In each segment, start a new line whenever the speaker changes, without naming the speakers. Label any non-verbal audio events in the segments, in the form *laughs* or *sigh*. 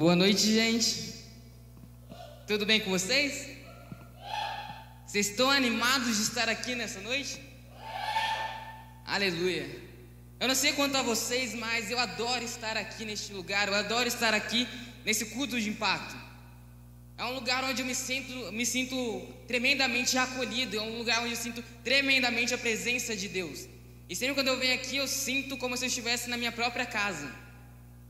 Boa noite, gente. Tudo bem com vocês? Vocês estão animados de estar aqui nessa noite? Aleluia. Eu não sei quanto a vocês, mas eu adoro estar aqui neste lugar. Eu adoro estar aqui nesse culto de impacto. É um lugar onde eu me sinto, me sinto tremendamente acolhido. É um lugar onde eu sinto tremendamente a presença de Deus. E sempre quando eu venho aqui, eu sinto como se eu estivesse na minha própria casa.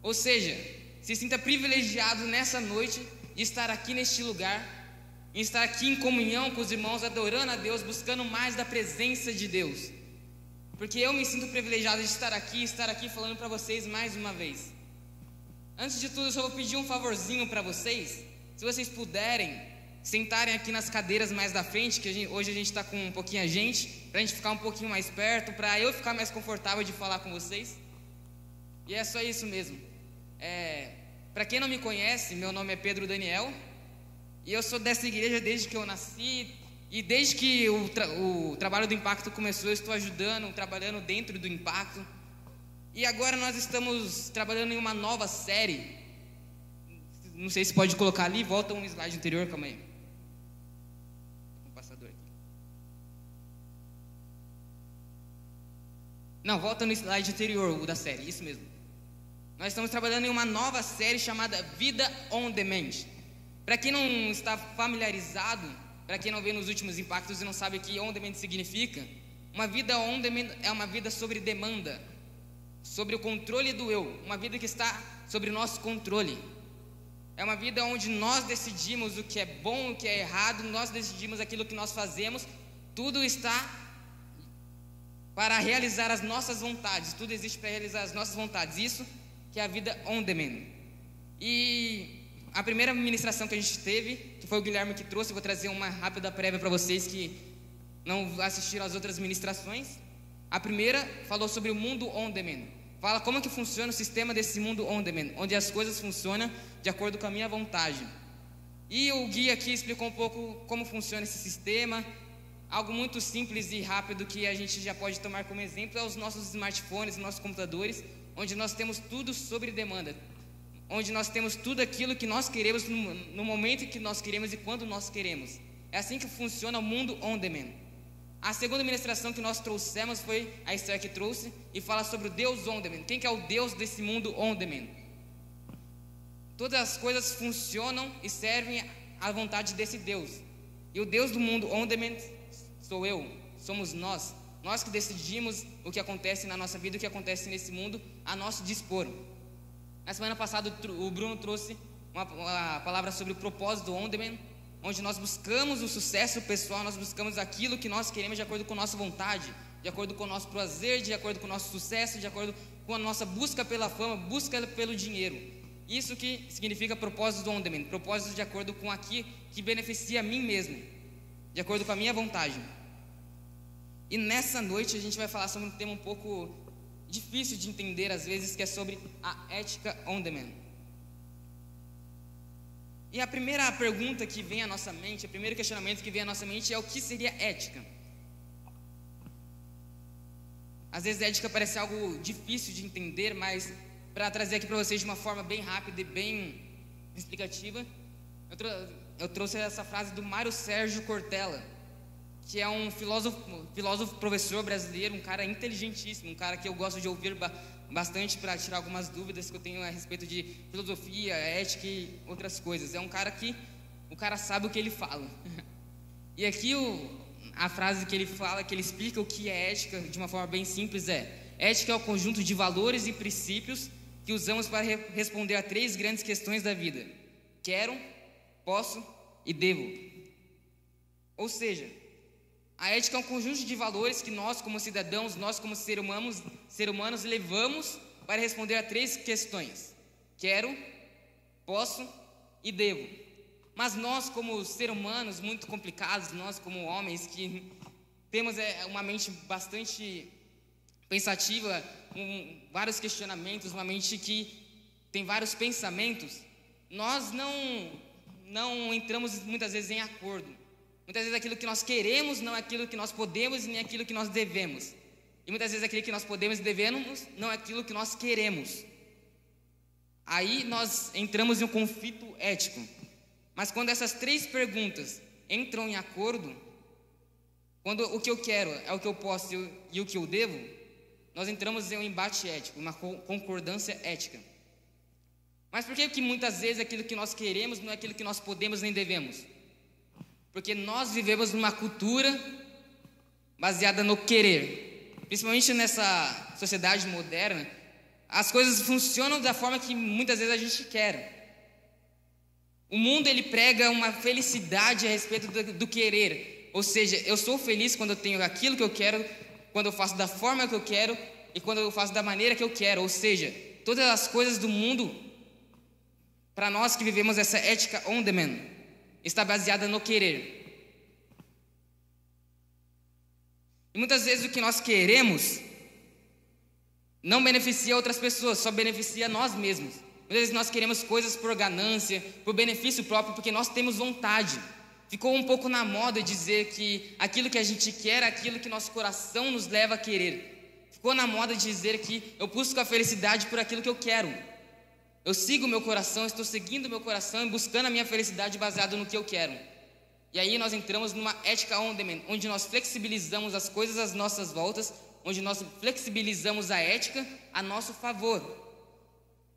Ou seja, se sinta privilegiado nessa noite de estar aqui neste lugar, em estar aqui em comunhão com os irmãos, adorando a Deus, buscando mais da presença de Deus. Porque eu me sinto privilegiado de estar aqui, estar aqui falando para vocês mais uma vez. Antes de tudo, eu só vou pedir um favorzinho para vocês. Se vocês puderem, sentarem aqui nas cadeiras mais da frente, que a gente, hoje a gente está com um pouquinho a gente, para a gente ficar um pouquinho mais perto, para eu ficar mais confortável de falar com vocês. E é só isso mesmo. É, para quem não me conhece, meu nome é Pedro Daniel e eu sou dessa igreja desde que eu nasci e desde que o, tra o trabalho do impacto começou, eu estou ajudando, trabalhando dentro do impacto. E agora nós estamos trabalhando em uma nova série. Não sei se pode colocar ali, volta um slide anterior, calma aí. Um passador aqui. Não, volta no slide anterior, o da série, isso mesmo. Nós estamos trabalhando em uma nova série chamada Vida on Demand. Para quem não está familiarizado, para quem não vê nos últimos impactos e não sabe o que on demand significa, uma vida on demand é uma vida sobre demanda, sobre o controle do eu, uma vida que está sobre o nosso controle. É uma vida onde nós decidimos o que é bom, o que é errado, nós decidimos aquilo que nós fazemos, tudo está para realizar as nossas vontades, tudo existe para realizar as nossas vontades. Isso que é a vida on demand. E a primeira ministração que a gente teve, que foi o Guilherme que trouxe, vou trazer uma rápida prévia para vocês que não assistiram às outras ministrações. A primeira falou sobre o mundo on demand. Fala como que funciona o sistema desse mundo on demand, onde as coisas funcionam de acordo com a minha vontade. E o guia aqui explicou um pouco como funciona esse sistema. Algo muito simples e rápido que a gente já pode tomar como exemplo é os nossos smartphones, nossos computadores, onde nós temos tudo sobre demanda, onde nós temos tudo aquilo que nós queremos no, no momento que nós queremos e quando nós queremos. É assim que funciona o mundo on demand. A segunda ministração que nós trouxemos foi a Esther que trouxe e fala sobre o Deus on demand. Quem que é o Deus desse mundo on demand? Todas as coisas funcionam e servem à vontade desse Deus. E o Deus do mundo on demand sou eu, somos nós. Nós que decidimos o que acontece na nossa vida, o que acontece nesse mundo, a nosso dispor. Na semana passada, o Bruno trouxe uma, uma palavra sobre o propósito do on-demand, onde nós buscamos o sucesso pessoal, nós buscamos aquilo que nós queremos de acordo com a nossa vontade, de acordo com o nosso prazer, de acordo com o nosso sucesso, de acordo com a nossa busca pela fama, busca pelo dinheiro. Isso que significa propósito do on-demand, propósito de acordo com aquilo que beneficia a mim mesmo, de acordo com a minha vontade. E nessa noite a gente vai falar sobre um tema um pouco difícil de entender às vezes, que é sobre a ética on demand. E a primeira pergunta que vem à nossa mente, o primeiro questionamento que vem à nossa mente é o que seria ética? Às vezes ética parece algo difícil de entender, mas para trazer aqui para vocês de uma forma bem rápida e bem explicativa, eu, trou eu trouxe essa frase do Mário Sérgio Cortella que é um filósofo, filósofo professor brasileiro, um cara inteligentíssimo, um cara que eu gosto de ouvir bastante para tirar algumas dúvidas que eu tenho a respeito de filosofia, ética e outras coisas. É um cara que o cara sabe o que ele fala. *laughs* E aqui o, a frase que ele fala, que ele explica o que é ética de uma forma bem simples é: ética é o conjunto de valores e princípios que usamos para re responder a três grandes questões da vida: quero, posso e devo. Ou seja, a ética é um conjunto de valores que nós, como cidadãos, nós, como ser humanos, ser humanos, levamos para responder a três questões: quero, posso e devo. Mas nós, como ser humanos muito complicados, nós, como homens que temos é, uma mente bastante pensativa, com vários questionamentos, uma mente que tem vários pensamentos, nós não, não entramos muitas vezes em acordo. Muitas vezes aquilo que nós queremos não é aquilo que nós podemos nem aquilo que nós devemos. E muitas vezes aquilo que nós podemos e devemos não é aquilo que nós queremos. Aí nós entramos em um conflito ético. Mas quando essas três perguntas entram em acordo, quando o que eu quero é o que eu posso e o que eu devo, nós entramos em um embate ético, uma concordância ética. Mas por que, que muitas vezes aquilo que nós queremos não é aquilo que nós podemos nem devemos? Porque nós vivemos numa cultura baseada no querer. Principalmente nessa sociedade moderna, as coisas funcionam da forma que muitas vezes a gente quer. O mundo ele prega uma felicidade a respeito do, do, querer, ou seja, eu sou feliz quando eu tenho aquilo que eu quero, quando eu faço da forma que eu quero e quando eu faço da maneira que eu quero, ou seja, todas as coisas do mundo para nós que vivemos essa ética on demand está baseada no querer. E muitas vezes o que nós queremos não beneficia outras pessoas, só beneficia nós mesmos. Muitas vezes nós queremos coisas por ganância, por benefício próprio, porque nós temos vontade. Ficou um pouco na moda dizer que aquilo que a gente quer é aquilo que nosso coração nos leva a querer. Ficou na moda dizer que eu busco a felicidade por aquilo que eu quero. Eu sigo meu coração, estou seguindo meu coração e buscando a minha felicidade baseado no que eu quero. E aí nós entramos numa ética on demand, onde nós flexibilizamos as coisas às nossas voltas, onde nós flexibilizamos a ética a nosso favor.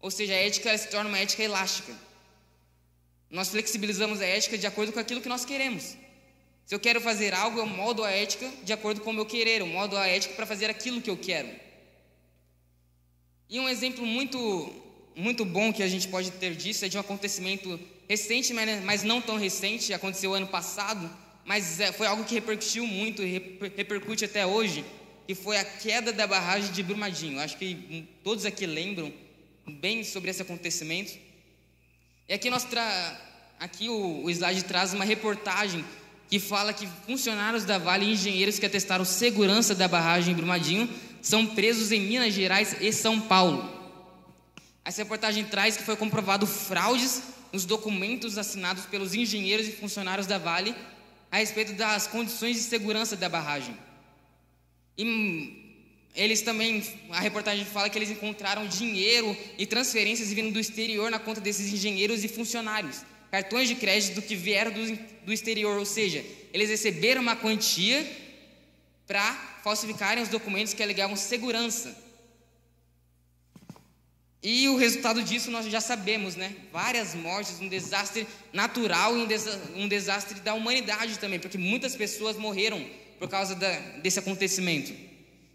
Ou seja, a ética se torna uma ética elástica. Nós flexibilizamos a ética de acordo com aquilo que nós queremos. Se eu quero fazer algo, eu moldo a ética de acordo com o meu querer, eu moldo a ética para fazer aquilo que eu quero. E um exemplo muito muito bom que a gente pode ter disso é de um acontecimento recente, mas não tão recente, aconteceu ano passado, mas é, foi algo que repercutiu muito e repercute até hoje, que foi a queda da barragem de Brumadinho. Acho que todos aqui lembram bem sobre esse acontecimento. E aqui nós tra... aqui o, o slide traz uma reportagem que fala que funcionários da Vale e engenheiros que atestaram segurança da barragem em Brumadinho são presos em Minas Gerais e São Paulo. Essa reportagem traz que foi comprovado fraudes nos documentos assinados pelos engenheiros e funcionários da Vale a respeito das condições de segurança da barragem. E eles também, a reportagem fala que eles encontraram dinheiro e transferências vindo do exterior na conta desses engenheiros e funcionários, cartões de crédito que vieram do, do exterior, ou seja, eles receberam uma quantia para falsificarem os documentos que alegavam segurança. E o resultado disso nós já sabemos, né? Várias mortes, um desastre natural e um, desa desastre da humanidade também, porque muitas pessoas morreram por causa da, desse acontecimento.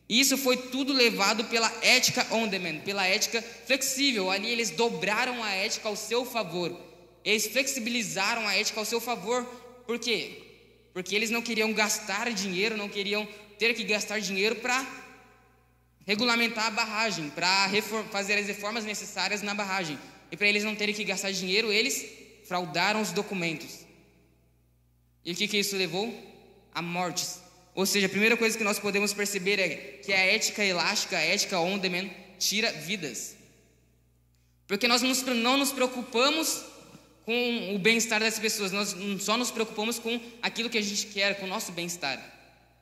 E isso foi tudo levado pela ética on demand, pela ética flexível. Ali eles dobraram a ética ao seu favor. Eles flexibilizaram a ética ao seu favor. Por quê? Porque eles não queriam gastar dinheiro, não queriam ter que gastar dinheiro para regulamentar a barragem, para fazer as reformas necessárias na barragem. E para eles não terem que gastar dinheiro, eles fraudaram os documentos. E o que, que isso levou? A mortes. Ou seja, a primeira coisa que nós podemos perceber é que a ética elástica, a ética on demand, tira vidas. Porque nós não nos preocupamos com o bem-estar das pessoas, nós só nos preocupamos com aquilo que a gente quer, com o nosso bem-estar.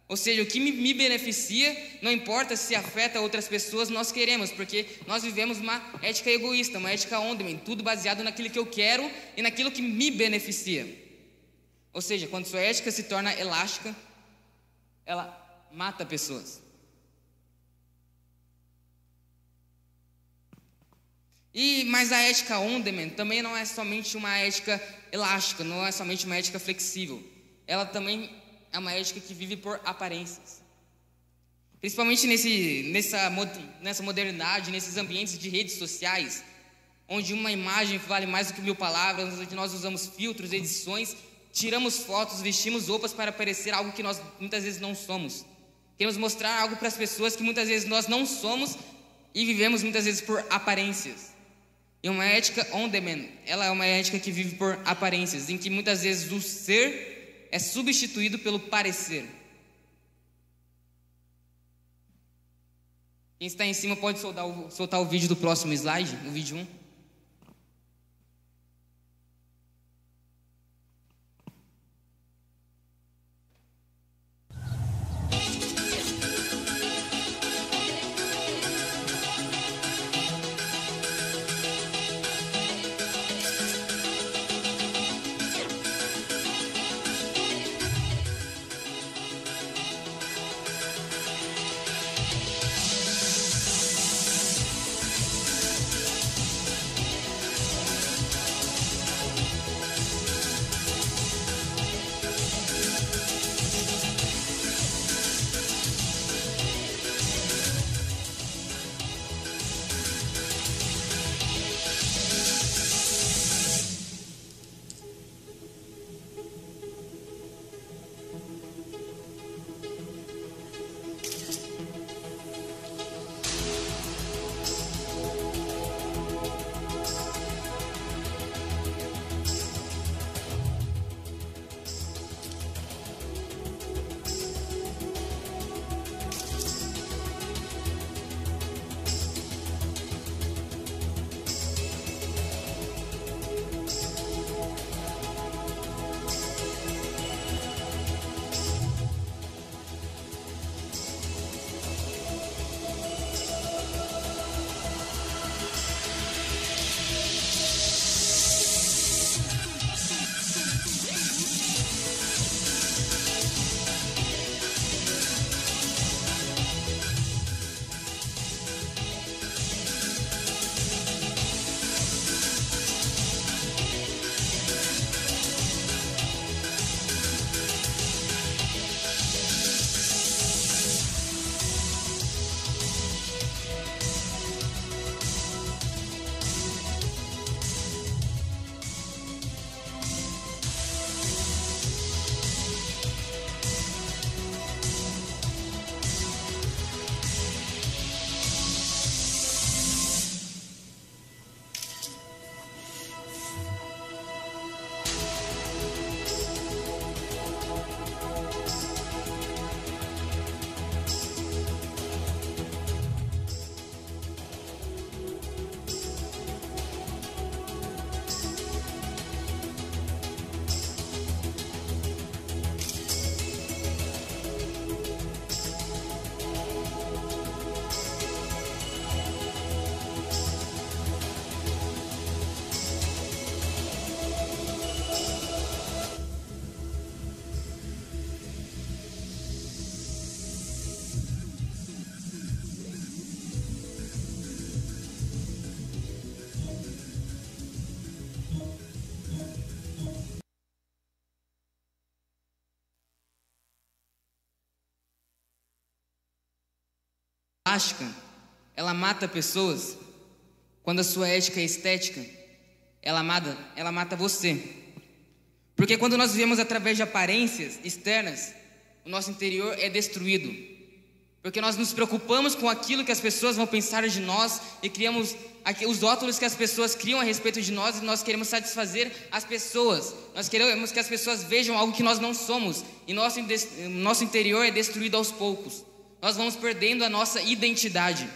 Ou seja, o que me beneficia, não importa se afeta outras pessoas, nós queremos, porque nós vivemos uma ética egoísta, uma ética on tudo baseado naquilo que eu quero e naquilo que me beneficia. Ou seja, quando sua ética se torna elástica, ela mata pessoas. E mas a ética on também não é somente uma ética elástica, não é somente uma ética flexível. Ela também é uma ética que vive por aparências. Principalmente nesse, nessa, nessa modernidade, nesses ambientes de redes sociais, onde uma imagem vale mais do que mil palavras, onde nós usamos filtros, edições, tiramos fotos, vestimos roupas para parecer algo que nós muitas vezes não somos. Queremos mostrar algo para as pessoas que muitas vezes nós não somos e vivemos muitas vezes por aparências. E uma ética on demand, ela é uma ética que vive por aparências, em que muitas vezes o ser é substituído pelo parecer. Quem está em cima pode soltar o, soltar o vídeo do próximo slide, o vídeo 1. Elástica, ela mata pessoas, quando a sua ética é estética, ela mata, ela mata você. Porque quando nós vivemos através de aparências externas, o nosso interior é destruído. Porque nós nos preocupamos com aquilo que as pessoas vão pensar de nós e criamos os rótulos que as pessoas criam a respeito de nós e nós queremos satisfazer as pessoas. Nós queremos que as pessoas vejam algo que nós não somos e nosso, nosso interior é destruído aos poucos. Nós vamos perdendo a nossa identidade.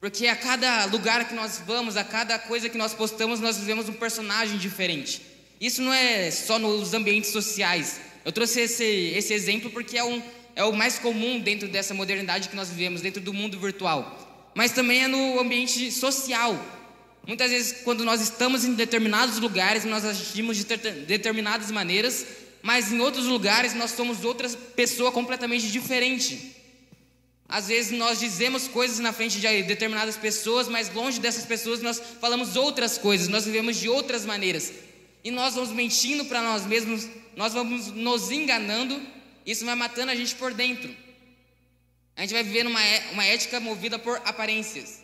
Porque a cada lugar que nós vamos, a cada coisa que nós postamos, nós vivemos um personagem diferente. Isso não é só nos ambientes sociais. Eu trouxe esse, esse exemplo porque é, um, é o mais comum dentro dessa modernidade que nós vivemos, dentro do mundo virtual. Mas também é no ambiente social. Muitas vezes, quando nós estamos em determinados lugares, nós agimos de determinadas maneiras, mas em outros lugares nós somos outra pessoa completamente diferente. Às vezes nós dizemos coisas na frente de determinadas pessoas, mas longe dessas pessoas nós falamos outras coisas, nós vivemos de outras maneiras. E nós vamos mentindo para nós mesmos, nós vamos nos enganando, isso vai matando a gente por dentro. A gente vai viver uma, é, uma ética movida por aparências.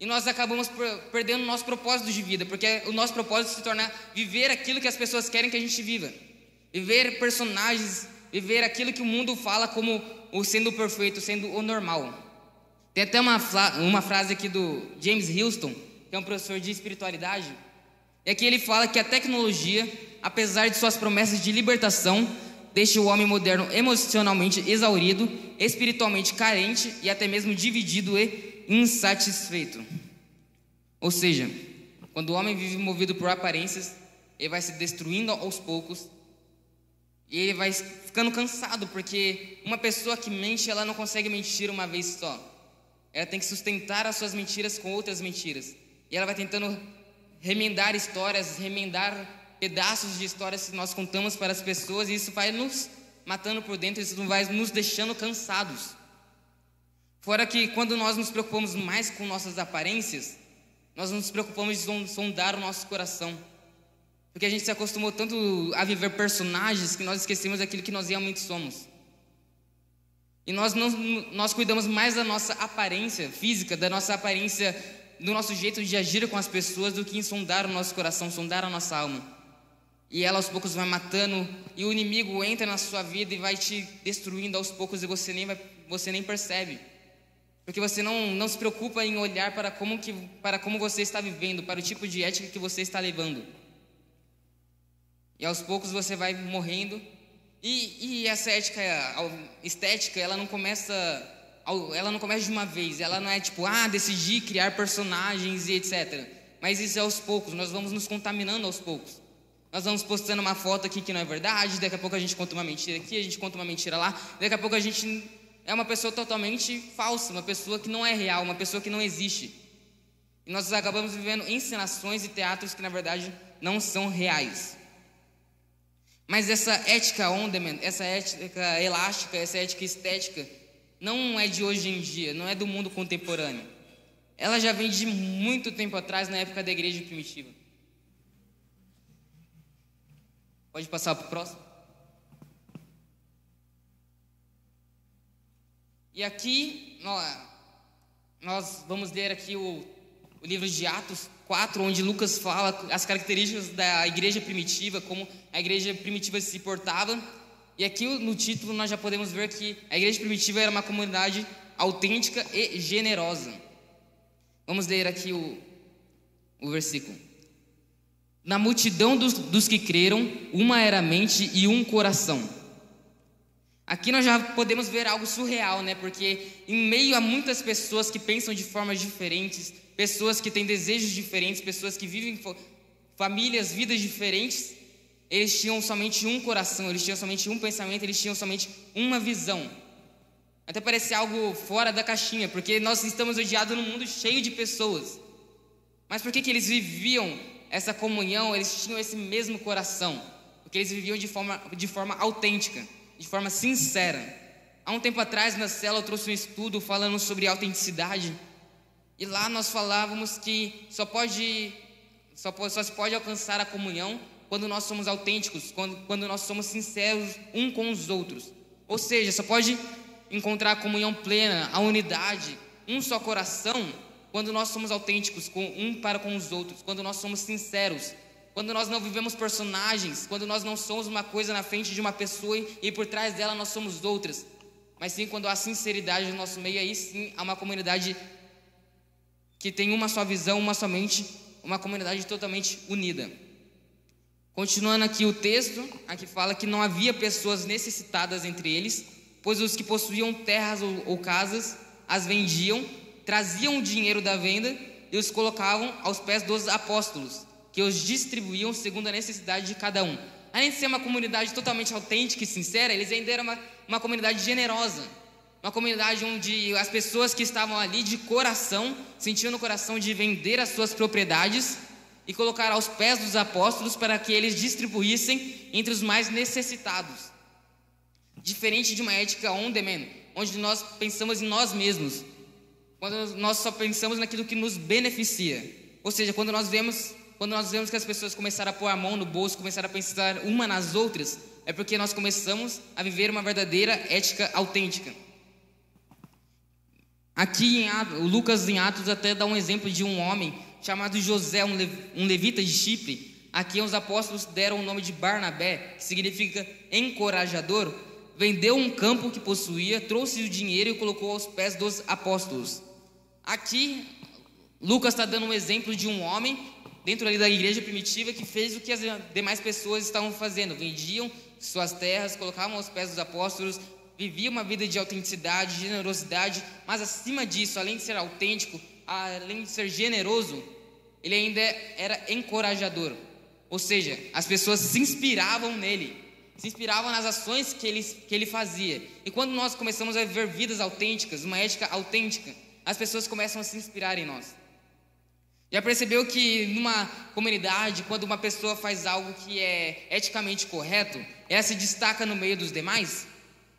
E nós acabamos perdendo o nosso propósito de vida, porque o nosso propósito se torna viver aquilo que as pessoas querem que a gente viva. Viver personagens, viver aquilo que o mundo fala como o sendo perfeito, sendo o normal. Tem até uma, uma frase aqui do James Houston, que é um professor de espiritualidade, é que ele fala que a tecnologia, apesar de suas promessas de libertação, deixa o homem moderno emocionalmente exaurido, espiritualmente carente e até mesmo dividido e insatisfeito. Ou seja, quando o homem vive movido por aparências, ele vai se destruindo aos poucos e ele vai ficando cansado, porque uma pessoa que mente, ela não consegue mentir uma vez só. Ela tem que sustentar as suas mentiras com outras mentiras. E ela vai tentando remendar histórias, remendar pedaços de histórias que nós contamos para as pessoas, e isso vai nos matando por dentro, isso vai nos deixando cansados. Fora que quando nós nos preocupamos mais com nossas aparências, nós nos preocupamos de sondar o nosso coração. Porque a gente se acostumou tanto a viver personagens que nós esquecemos daquilo que nós realmente somos. E nós, não, nós cuidamos mais da nossa aparência física, da nossa aparência do nosso jeito de agir com as pessoas do que em sondar o nosso coração, sondar a nossa alma. E ela aos poucos vai matando, e o inimigo entra na sua vida e vai te destruindo aos poucos e você nem, vai, você nem percebe. Porque você não, não se preocupa em olhar para como, que, para como você está vivendo, para o tipo de ética que você está levando. E aos poucos você vai morrendo. E, e essa ética estética, ela não começa ela não começa de uma vez, ela não é tipo, ah, decidi criar personagens e etc. Mas isso é aos poucos, nós vamos nos contaminando aos poucos. Nós vamos postando uma foto aqui que não é verdade, daqui a pouco a gente conta uma mentira aqui, a gente conta uma mentira lá, daqui a pouco a gente é uma pessoa totalmente falsa, uma pessoa que não é real, uma pessoa que não existe. E nós acabamos vivendo encenações e teatros que na verdade não são reais. Mas essa ética on demand, essa ética elástica, essa ética estética, não é de hoje em dia, não é do mundo contemporâneo. Ela já vem de muito tempo atrás, na época da igreja primitiva. Pode passar para o próximo? E aqui, nós vamos ler aqui o, o livro de Atos 4, onde Lucas fala as características da igreja primitiva, como a igreja primitiva se portava e aqui no título nós já podemos ver que a igreja primitiva era uma comunidade autêntica e generosa. Vamos ler aqui o, o versículo. Na multidão dos, dos que creram, uma era mente e um coração. Aqui nós já podemos ver algo surreal, né? Porque em meio a muitas pessoas que pensam de formas diferentes, pessoas que têm desejos diferentes, pessoas que vivem famílias, vidas diferentes, eles tinham somente um coração, eles tinham somente um pensamento, eles tinham somente uma visão. Até parece algo fora da caixinha, porque nós estamos odiados num mundo cheio de pessoas. Mas por que, que eles viviam essa comunhão, eles tinham esse mesmo coração? Porque eles viviam de forma, de forma autêntica, de forma sincera. Há um tempo atrás, na cela, eu trouxe um estudo falando sobre autenticidade. E lá nós falávamos que só, pode, só, só se pode alcançar a comunhão quando nós somos autênticos, quando, quando nós somos sinceros um com os outros. Ou seja, só pode encontrar a comunhão plena, a unidade, um só coração, quando nós somos autênticos com um para com os outros, quando nós somos sinceros, quando nós não vivemos personagens, quando nós não somos uma coisa na frente de uma pessoa e por trás dela nós somos outras, mas sim quando há sinceridade no nosso meio, aí sim há uma comunidade que tem uma só visão, uma somente, uma comunidade totalmente unida. Continuando aqui o texto, aqui fala que não havia pessoas necessitadas entre eles, pois os que possuíam terras ou, ou casas as vendiam, traziam o dinheiro da venda e os colocavam aos pés dos apóstolos, que os distribuíam segundo a necessidade de cada um. Além de ser uma comunidade totalmente autêntica e sincera, eles ainda eram uma, uma comunidade generosa. Uma comunidade onde as pessoas que estavam ali de coração, sentiam no coração de vender as suas propriedades e colocar aos pés dos apóstolos para que eles distribuíssem entre os mais necessitados. Diferente de uma ética on demand, onde nós pensamos em nós mesmos, quando nós só pensamos naquilo que nos beneficia. Ou seja, quando nós vemos, quando nós vemos que as pessoas começaram a pôr a mão no bolso, começaram a pensar uma nas outras, é porque nós começamos a viver uma verdadeira ética autêntica. Aqui em Lucas em Atos até dá um exemplo de um homem chamado José, um levita de Chipre, a quem os apóstolos deram o nome de Barnabé, que significa encorajador, vendeu um campo que possuía, trouxe o dinheiro e colocou aos pés dos apóstolos. Aqui, Lucas está dando um exemplo de um homem dentro ali da igreja primitiva que fez o que as demais pessoas estavam fazendo, vendiam suas terras, colocavam aos pés dos apóstolos, vivia uma vida de autenticidade, generosidade, mas acima disso, além de ser autêntico, além de ser generoso, ele ainda era encorajador. Ou seja, as pessoas se inspiravam nele, se inspiravam nas ações que ele, que ele fazia. E quando nós começamos a viver vidas autênticas, uma ética autêntica, as pessoas começam a se inspirar em nós. Já percebeu que numa comunidade, quando uma pessoa faz algo que é eticamente correto, ela se destaca no meio dos demais?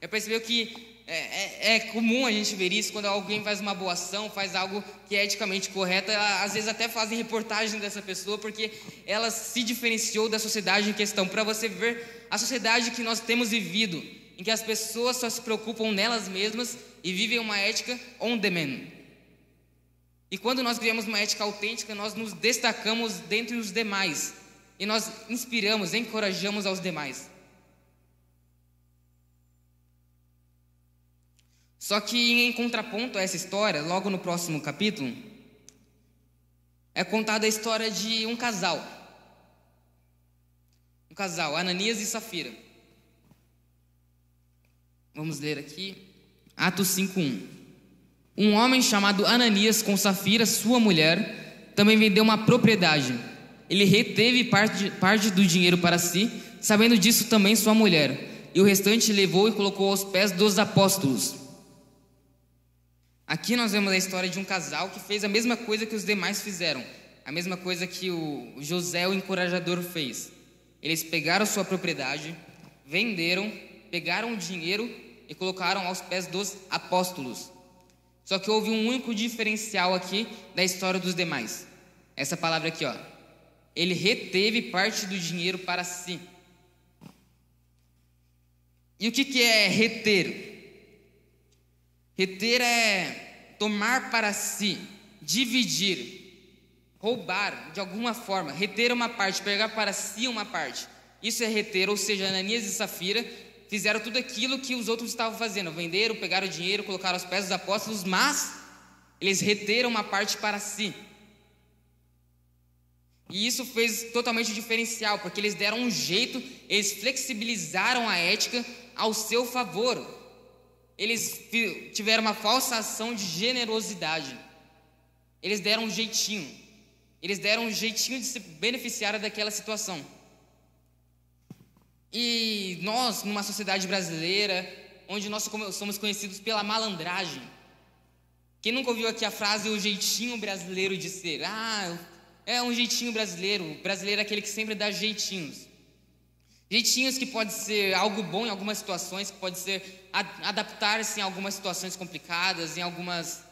Já percebeu que é, é, é, comum a gente ver isso quando alguém faz uma boa ação, faz algo que é eticamente correto, às vezes até fazem reportagem dessa pessoa porque ela se diferenciou da sociedade em questão. Para você ver a sociedade que nós temos vivido, em que as pessoas só se preocupam nelas mesmas e vivem uma ética on demand. E quando nós criamos uma ética autêntica, nós nos destacamos dentre os demais e nós inspiramos, encorajamos aos demais. Só que em contraponto a essa história, logo no próximo capítulo, é contada a história de um casal. Um casal, Ananias e Safira. Vamos ler aqui, Atos 5:1. Um homem chamado Ananias com Safira, sua mulher, também vendeu uma propriedade. Ele reteve parte, parte do dinheiro para si, sabendo disso também sua mulher, e o restante levou e colocou aos pés dos apóstolos. Aqui nós vemos a história de um casal que fez a mesma coisa que os demais fizeram, a mesma coisa que o José, o encorajador, fez. Eles pegaram sua propriedade, venderam, pegaram o dinheiro e colocaram aos pés dos apóstolos. Só que houve um único diferencial aqui da história dos demais. Essa palavra aqui, ó. Ele reteve parte do dinheiro para si. E o que, que é reter? Reter é tomar para si, dividir, roubar de alguma forma, reter uma parte, pegar para si uma parte. Isso é reter, ou seja, Ananias e Safira fizeram tudo aquilo que os outros estavam fazendo, venderam, pegaram o dinheiro, colocaram aos pés dos apóstolos, mas eles reteram uma parte para si. E isso fez totalmente diferencial, porque eles deram um jeito, eles flexibilizaram a ética ao seu favor eles tiveram uma falsa ação de generosidade. Eles deram um jeitinho. Eles deram um jeitinho de se beneficiar daquela situação. E nós, numa sociedade brasileira, onde nós somos conhecidos pela malandragem, quem nunca ouviu aqui a frase o jeitinho brasileiro de ser? Ah, é um jeitinho brasileiro. O brasileiro é aquele que sempre dá jeitinhos. Jeitinhos que pode ser algo bom em algumas situações, que pode ser adaptar-se em algumas situações complicadas, em algumas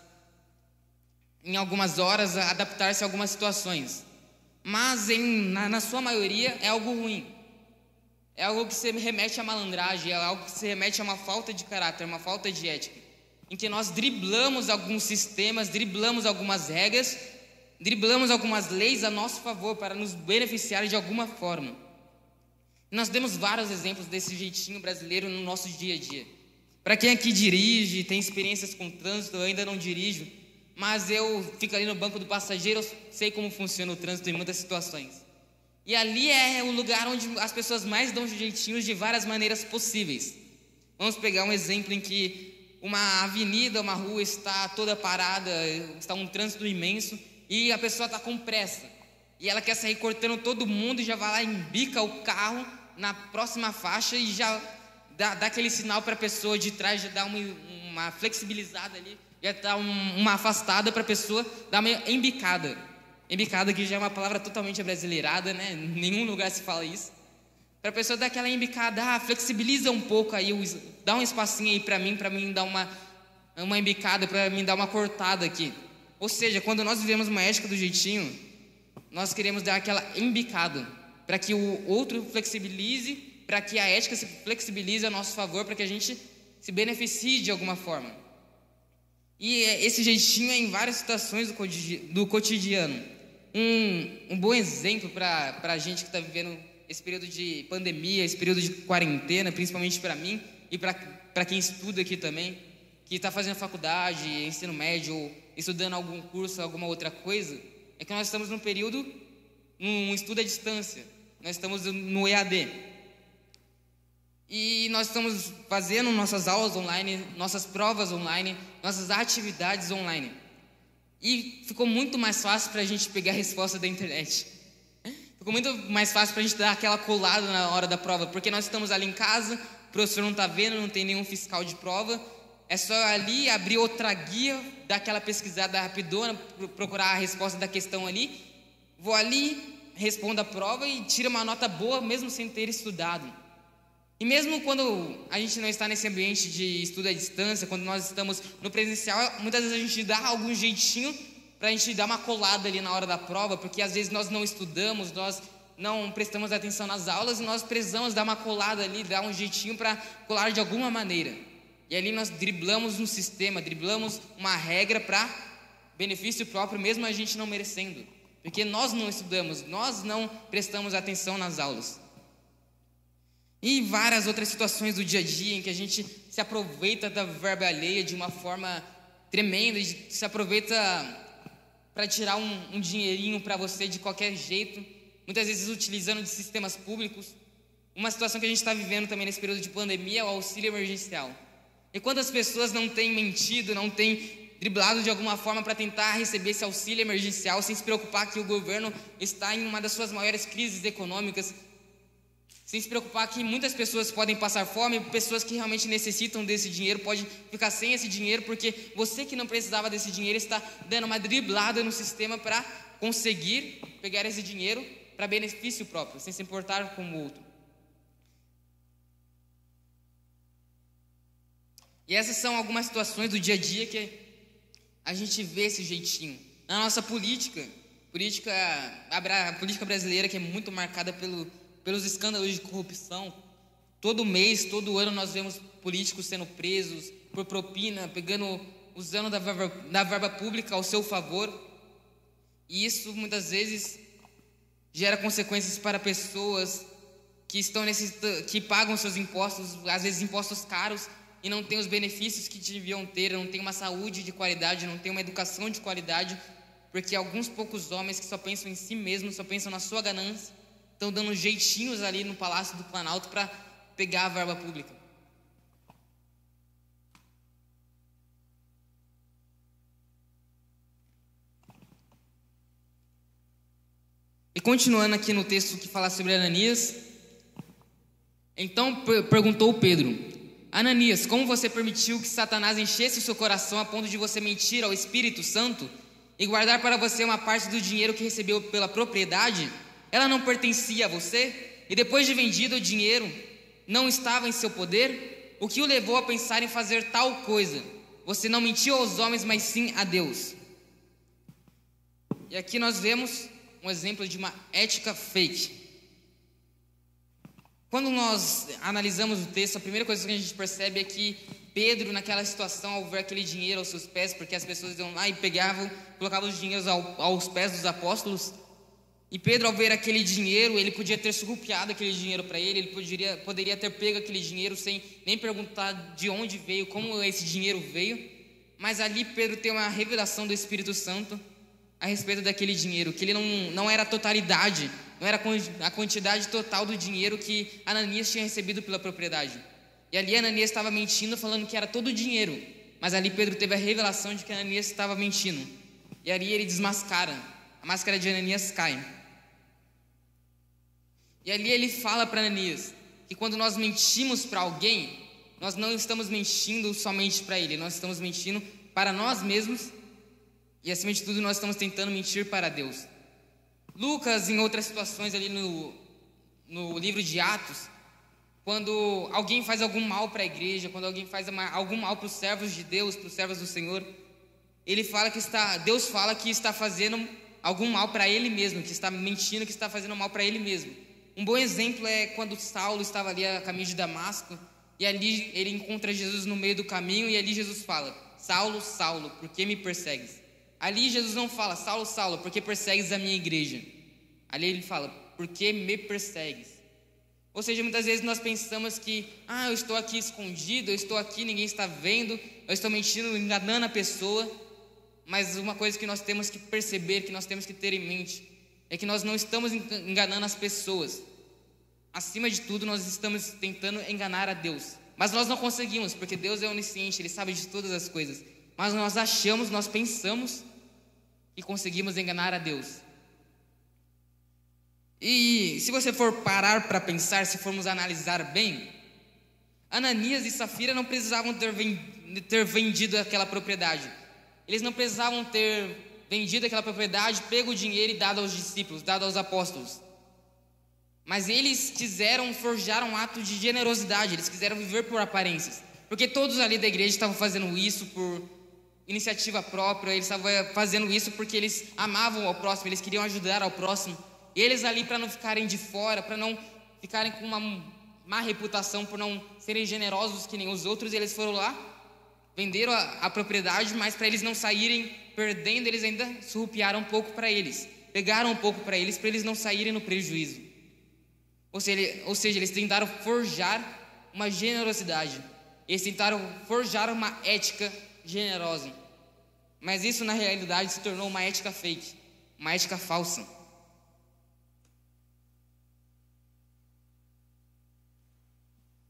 em algumas horas adaptar-se a algumas situações. Mas em, na, na sua maioria é algo ruim. é algo que se remete à malandragem, é algo que se remete a uma falta de caráter, uma falta de ética, em que nós driblamos alguns sistemas, driblamos algumas regras, driblamos algumas leis a nosso favor para nos beneficiar de alguma forma. Nós temos vários exemplos desse jeitinho brasileiro no nosso dia a dia. Para quem aqui dirige, tem experiências com trânsito, eu ainda não dirijo, mas eu fico ali no banco do passageiro, eu sei como funciona o trânsito em muitas situações. E ali é o lugar onde as pessoas mais dão jeitinhos de várias maneiras possíveis. Vamos pegar um exemplo em que uma avenida, uma rua está toda parada, está um trânsito imenso e a pessoa está com pressa. E ela quer sair cortando todo mundo e já vai lá embica o carro na próxima faixa e já dá, dá aquele sinal para a pessoa de trás, já dá uma, uma flexibilizada ali, já dá um, uma afastada para a pessoa dar uma embicada. Embicada que já é uma palavra totalmente brasileirada, né? Nenhum lugar se fala isso. Para a pessoa dar aquela embicada, ah, flexibiliza um pouco aí, dá um espacinho aí para mim, para mim dar uma, uma embicada, para mim dar uma cortada aqui. Ou seja, quando nós vivemos uma ética do jeitinho, nós queremos dar aquela embicada, para que o outro flexibilize, para que a ética se flexibilize a nosso favor, para que a gente se beneficie de alguma forma. E esse jeitinho é em várias situações do cotidiano um, um bom exemplo para a gente que está vivendo esse período de pandemia, esse período de quarentena, principalmente para mim e para quem estuda aqui também, que está fazendo faculdade, ensino médio, ou estudando algum curso, alguma outra coisa, é que nós estamos num período, num estudo à distância, nós estamos no EAD. E nós estamos fazendo nossas aulas online, nossas provas online, nossas atividades online. E ficou muito mais fácil para a gente pegar a resposta da internet. Ficou muito mais fácil para a gente dar aquela colada na hora da prova, porque nós estamos ali em casa, o professor não está vendo, não tem nenhum fiscal de prova. É só ali abrir outra guia, dar aquela pesquisada rapidona, procurar a resposta da questão ali. Vou ali, respondo a prova e tiro uma nota boa, mesmo sem ter estudado. E mesmo quando a gente não está nesse ambiente de estudo à distância, quando nós estamos no presencial, muitas vezes a gente dá algum jeitinho para a gente dar uma colada ali na hora da prova, porque às vezes nós não estudamos, nós não prestamos atenção nas aulas e nós precisamos dar uma colada ali, dar um jeitinho para colar de alguma maneira. E ali nós driblamos um sistema, driblamos uma regra para benefício próprio, mesmo a gente não merecendo. Porque nós não estudamos, nós não prestamos atenção nas aulas. E várias outras situações do dia a dia em que a gente se aproveita da verba alheia de uma forma tremenda, se aproveita para tirar um, um dinheirinho para você de qualquer jeito, muitas vezes utilizando de sistemas públicos. Uma situação que a gente está vivendo também nesse período de pandemia é o auxílio emergencial. E quantas pessoas não têm mentido, não têm driblado de alguma forma para tentar receber esse auxílio emergencial sem se preocupar que o governo está em uma das suas maiores crises econômicas, sem se preocupar que muitas pessoas podem passar fome, pessoas que realmente necessitam desse dinheiro podem ficar sem esse dinheiro, porque você que não precisava desse dinheiro está dando uma driblada no sistema para conseguir pegar esse dinheiro para benefício próprio, sem se importar com o outro. E essas são algumas situações do dia a dia que a gente vê esse jeitinho. Na nossa política, política, a política brasileira que é muito marcada pelo pelos escândalos de corrupção. Todo mês, todo ano nós vemos políticos sendo presos por propina, pegando, usando da verba, da verba pública ao seu favor. E isso muitas vezes gera consequências para pessoas que estão nesse, que pagam seus impostos, às vezes impostos caros e não têm os benefícios que deviam ter, não têm uma saúde de qualidade, não têm uma educação de qualidade, porque alguns poucos homens que só pensam em si mesmos, só pensam na sua ganância, estão dando jeitinhos ali no Palácio do Planalto para pegar a verba pública. E continuando aqui no texto que fala sobre Ananias, então perguntou Pedro: Ananias, como você permitiu que Satanás enchesse o seu coração a ponto de você mentir ao Espírito Santo e guardar para você uma parte do dinheiro que recebeu pela propriedade? Ela não pertencia a você? E depois de vendido o dinheiro, não estava em seu poder? O que o levou a pensar em fazer tal coisa? Você não mentiu aos homens, mas sim a Deus. E aqui nós vemos um exemplo de uma ética fake. Quando nós analisamos o texto, a primeira coisa que a gente percebe é que Pedro, naquela situação, ao ver aquele dinheiro aos seus pés, porque as pessoas iam lá e pegavam, colocavam os dinheiros ao, aos pés dos apóstolos, e Pedro, ao ver aquele dinheiro, ele podia ter surrupiado aquele dinheiro para ele, ele poderia, poderia ter pego aquele dinheiro sem nem perguntar de onde veio, como esse dinheiro veio. Mas ali Pedro tem uma revelação do Espírito Santo a respeito daquele dinheiro, que ele não, não era a totalidade, não era a quantidade total do dinheiro que Ananias tinha recebido pela propriedade. E ali Ananias estava mentindo, falando que era todo o dinheiro. Mas ali Pedro teve a revelação de que Ananias estava mentindo. E ali ele desmascara. A máscara de Ananias cai. E ali ele fala para Ananias que quando nós mentimos para alguém, nós não estamos mentindo somente para ele, nós estamos mentindo para nós mesmos e acima de tudo nós estamos tentando mentir para Deus. Lucas, em outras situações ali no, no livro de Atos, quando alguém faz algum mal para a igreja, quando alguém faz algum mal para os servos de Deus, para os servos do Senhor, ele fala que está, Deus fala que está fazendo algum mal para ele mesmo, que está mentindo, que está fazendo mal para ele mesmo. Um bom exemplo é quando Saulo estava ali a caminho de Damasco e ali ele encontra Jesus no meio do caminho e ali Jesus fala: Saulo, Saulo, por que me persegues? Ali Jesus não fala: Saulo, Saulo, por que persegues a minha igreja? Ali ele fala: Por que me persegues? Ou seja, muitas vezes nós pensamos que, ah, eu estou aqui escondido, eu estou aqui, ninguém está vendo, eu estou mentindo, enganando a pessoa. Mas uma coisa que nós temos que perceber, que nós temos que ter em mente, é que nós não estamos enganando as pessoas, acima de tudo, nós estamos tentando enganar a Deus. Mas nós não conseguimos, porque Deus é onisciente, Ele sabe de todas as coisas. Mas nós achamos, nós pensamos que conseguimos enganar a Deus. E se você for parar para pensar, se formos analisar bem, Ananias e Safira não precisavam ter, vendido aquela propriedade. Eles não precisavam ter vendido aquela propriedade, pego o dinheiro e dado aos discípulos, dado aos apóstolos. Mas eles quiseram forjar um ato de generosidade, eles quiseram viver por aparências. Porque todos ali da igreja estavam fazendo isso por iniciativa própria, eles estavam fazendo isso porque eles amavam ao próximo, eles queriam ajudar ao próximo. Eles ali, para não ficarem de fora, para não ficarem com uma má reputação, por não serem generosos que nem os outros, eles foram lá, venderam a, a propriedade, mas para eles não saírem perdendo, eles ainda surrupiaram um pouco para eles, pegaram um pouco para eles, para eles não saírem no prejuízo. Ou seja, ou seja, eles tentaram forjar uma generosidade. Eles tentaram forjar uma ética generosa. Mas isso na realidade se tornou uma ética fake, uma ética falsa.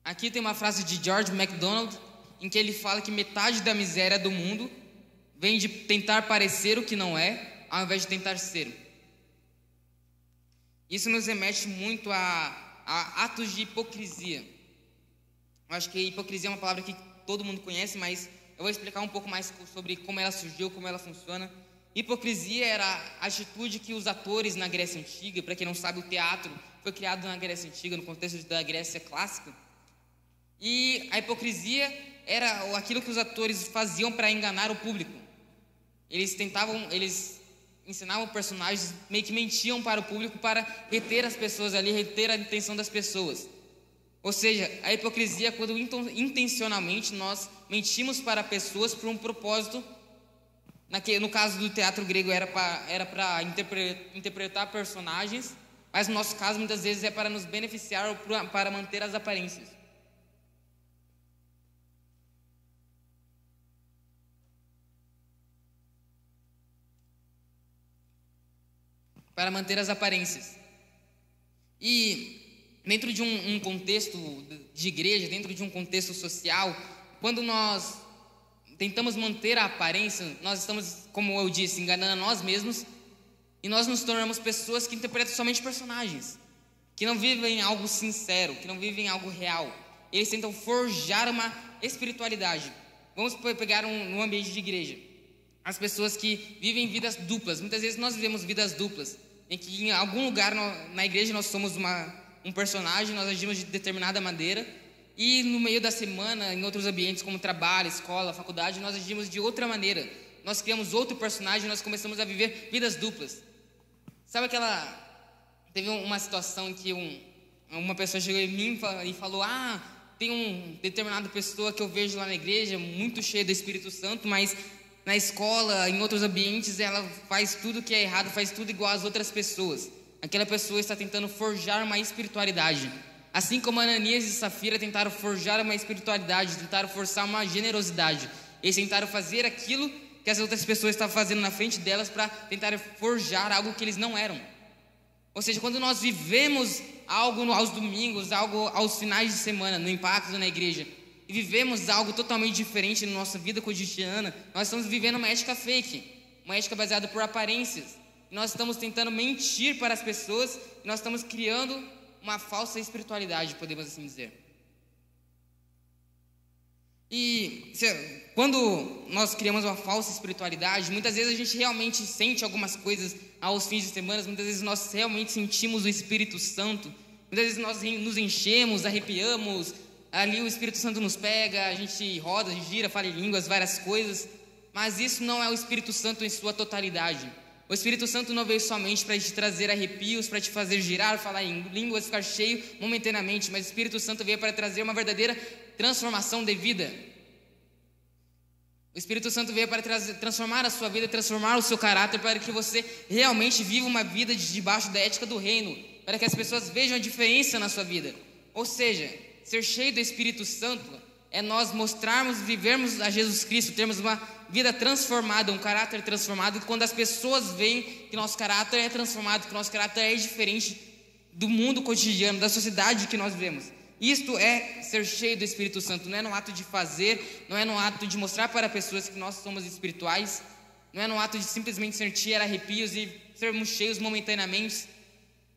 Aqui tem uma frase de George MacDonald em que ele fala que metade da miséria do mundo vem de tentar parecer o que não é, ao invés de tentar ser. Isso nos remete muito a, a atos de hipocrisia. Eu acho que hipocrisia é uma palavra que todo mundo conhece, mas eu vou explicar um pouco mais sobre como ela surgiu, como ela funciona. Hipocrisia era a atitude que os atores na Grécia Antiga, para quem não sabe, o teatro foi criado na Grécia Antiga, no contexto da Grécia clássica. E a hipocrisia era aquilo que os atores faziam para enganar o público. Eles tentavam, eles ensinavam personagens, meio que mentiam para o público para reter as pessoas ali, reter a intenção das pessoas. Ou seja, a hipocrisia é quando intencionalmente nós mentimos para pessoas por um propósito. No caso do teatro grego era para interpretar personagens, mas no nosso caso muitas vezes é para nos beneficiar ou para manter as aparências. para manter as aparências. E dentro de um, um contexto de igreja, dentro de um contexto social, quando nós tentamos manter a aparência, nós estamos, como eu disse, enganando a nós mesmos e nós nos tornamos pessoas que interpretam somente personagens, que não vivem algo sincero, que não vivem algo real. Eles tentam forjar uma espiritualidade. Vamos pegar um, um ambiente de igreja. As pessoas que vivem vidas duplas, muitas vezes nós vivemos vidas duplas em que em algum lugar na igreja nós somos uma, um personagem, nós agimos de determinada maneira, e no meio da semana, em outros ambientes como trabalho, escola, faculdade, nós agimos de outra maneira. Nós criamos outro personagem, nós começamos a viver vidas duplas. Sabe aquela. Teve uma situação em que um, uma pessoa chegou em mim e falou: Ah, tem um determinada pessoa que eu vejo lá na igreja, muito cheia do Espírito Santo, mas na escola, em outros ambientes, ela faz tudo que é errado, faz tudo igual às outras pessoas. Aquela pessoa está tentando forjar uma espiritualidade. Assim como Ananias e Safira tentaram forjar uma espiritualidade, tentaram forçar uma generosidade. Eles tentaram fazer aquilo que as outras pessoas estavam fazendo na frente delas para tentar forjar algo que eles não eram. Ou seja, quando nós vivemos algo aos domingos, algo aos finais de semana, no impacto na igreja, e vivemos algo totalmente diferente na nossa vida cotidiana, nós estamos vivendo uma ética fake, uma ética baseada por aparências. Nós estamos tentando mentir para as pessoas, nós estamos criando uma falsa espiritualidade, podemos assim dizer. E quando nós criamos uma falsa espiritualidade, muitas vezes a gente realmente sente algumas coisas aos fins de semana, muitas vezes nós realmente sentimos o Espírito Santo, muitas vezes nós nos enchemos, arrepiamos, ali o Espírito Santo nos pega, a gente roda, gira, fala em línguas, várias coisas, mas isso não é o Espírito Santo em sua totalidade. O Espírito Santo não veio somente para te trazer arrepios, para te fazer girar, falar em línguas, ficar cheio momentaneamente, mas o Espírito Santo veio para trazer uma verdadeira transformação de vida. O Espírito Santo veio para trazer, transformar a sua vida, transformar o seu caráter, para que você realmente viva uma vida de debaixo da ética do reino, para que as pessoas vejam a diferença na sua vida. Ou seja, ser cheio do Espírito Santo é nós mostrarmos, vivermos a Jesus Cristo, termos uma vida transformada, um caráter transformado, quando as pessoas veem que nosso caráter é transformado, que nosso caráter é diferente do mundo cotidiano, da sociedade que nós vivemos. Isto é ser cheio do Espírito Santo, não é no ato de fazer, não é no ato de mostrar para pessoas que nós somos espirituais, não é no ato de simplesmente sentir arrepios e sermos cheios momentaneamente.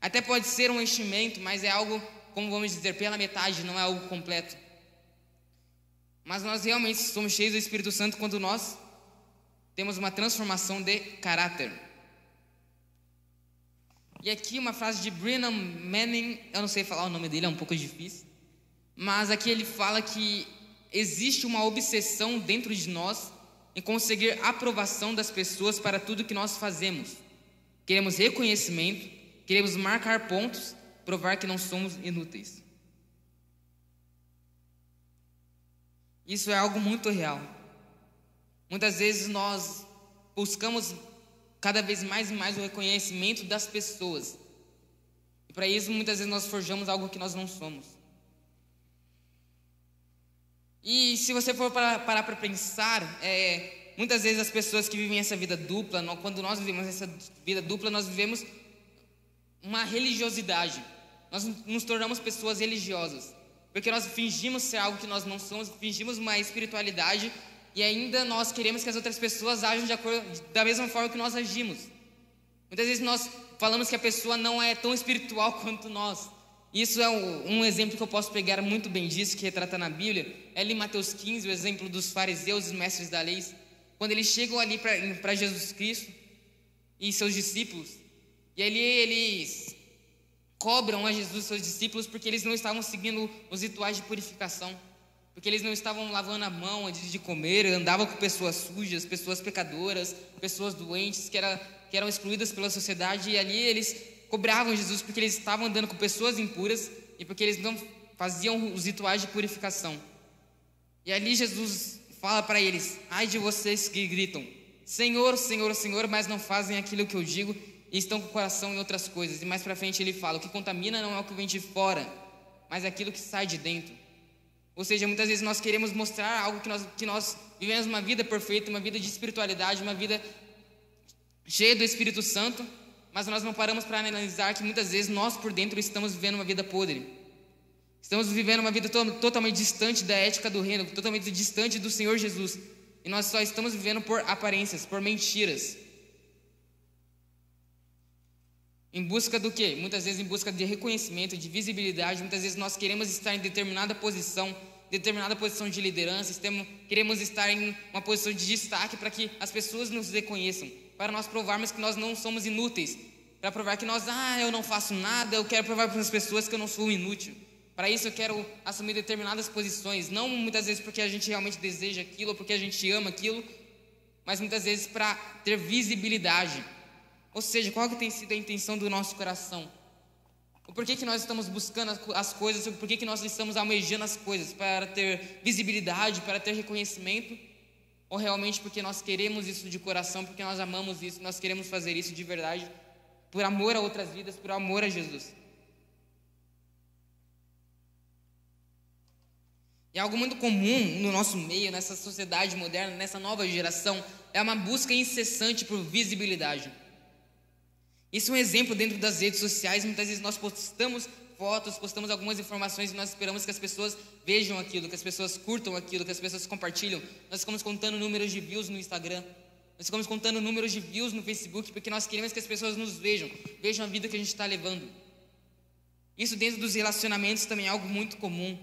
Até pode ser um enchimento, mas é algo, como vamos dizer, pela metade, não é algo completo. Mas nós realmente somos cheios do Espírito Santo quando nós temos uma transformação de caráter. E aqui uma frase de Brennan Manning, eu não sei falar o nome dele, é um pouco difícil, mas aqui ele fala que existe uma obsessão dentro de nós em conseguir aprovação das pessoas para tudo que nós fazemos. Queremos reconhecimento, queremos marcar pontos, provar que não somos inúteis. Isso é algo muito real. Muitas vezes nós buscamos cada vez mais e mais o reconhecimento das pessoas. E para isso, muitas vezes nós forjamos algo que nós não somos. E se você for parar para pensar, é, muitas vezes as pessoas que vivem essa vida dupla, quando nós vivemos essa vida dupla, nós vivemos uma religiosidade. Nós nos tornamos pessoas religiosas. Porque nós fingimos ser algo que nós não somos, fingimos uma espiritualidade e ainda nós queremos que as outras pessoas ajam acordo, da mesma forma que nós agimos. Muitas vezes nós falamos que a pessoa não é tão espiritual *laughs* quanto nós. Isso é um, um exemplo que eu posso pegar muito bem disso, que retrata na Bíblia. É ali em Mateus 15, o exemplo dos fariseus e mestres da lei. Quando eles chegam ali para Jesus Cristo e seus discípulos, e ali eles cobram a Jesus seus discípulos porque eles não estavam seguindo os rituais de purificação, porque eles não estavam lavando a mão antes de comer, andavam com pessoas sujas, pessoas pecadoras, pessoas doentes que, era, que eram excluídas pela sociedade, e ali eles cobravam Jesus porque eles estavam andando com pessoas impuras e porque eles não faziam os rituais de purificação. E ali Jesus fala para eles: ai de vocês que gritam, Senhor, Senhor, Senhor, mas não fazem aquilo que eu digo e estão com o coração em outras coisas. E mais para frente ele fala: o que contamina não é o que vem de fora, mas é aquilo que sai de dentro. Ou seja, muitas vezes nós queremos mostrar algo que nós, que nós vivemos uma vida perfeita, uma vida de espiritualidade, uma vida cheia do Espírito Santo, mas nós não paramos para analisar que muitas vezes nós por dentro estamos vivendo uma vida podre. Estamos vivendo uma vida to totalmente distante da ética do reino, totalmente distante do Senhor Jesus. E nós só estamos vivendo por aparências, por mentiras. Em busca do quê? Muitas vezes em busca de reconhecimento, de visibilidade. Muitas vezes nós queremos estar em determinada posição, determinada posição de liderança, queremos estar em uma posição de destaque para que as pessoas nos reconheçam, para nós provarmos que nós não somos inúteis, para provar que nós, ah, eu não faço nada, eu quero provar para as pessoas que eu não sou inútil. Para isso eu quero assumir determinadas posições, não muitas vezes porque a gente realmente deseja aquilo, ou porque a gente ama aquilo, mas muitas vezes para ter visibilidade. Ou seja, qual que tem sido a intenção do nosso coração? O porquê que nós estamos buscando as coisas, o porquê que nós estamos almejando as coisas para ter visibilidade, para ter reconhecimento, ou realmente porque nós queremos isso de coração, porque nós amamos isso, nós queremos fazer isso de verdade, por amor a outras vidas, por amor a Jesus. E algo muito comum no nosso meio, nessa sociedade moderna, nessa nova geração, é uma busca incessante por visibilidade. Isso é um exemplo dentro das redes sociais. Muitas vezes nós postamos fotos, postamos algumas informações e nós esperamos que as pessoas vejam aquilo, que as pessoas curtam aquilo, que as pessoas compartilham. Nós ficamos contando números de views no Instagram. Nós ficamos contando números de views no Facebook porque nós queremos que as pessoas nos vejam, vejam a vida que a gente está levando. Isso dentro dos relacionamentos também é algo muito comum.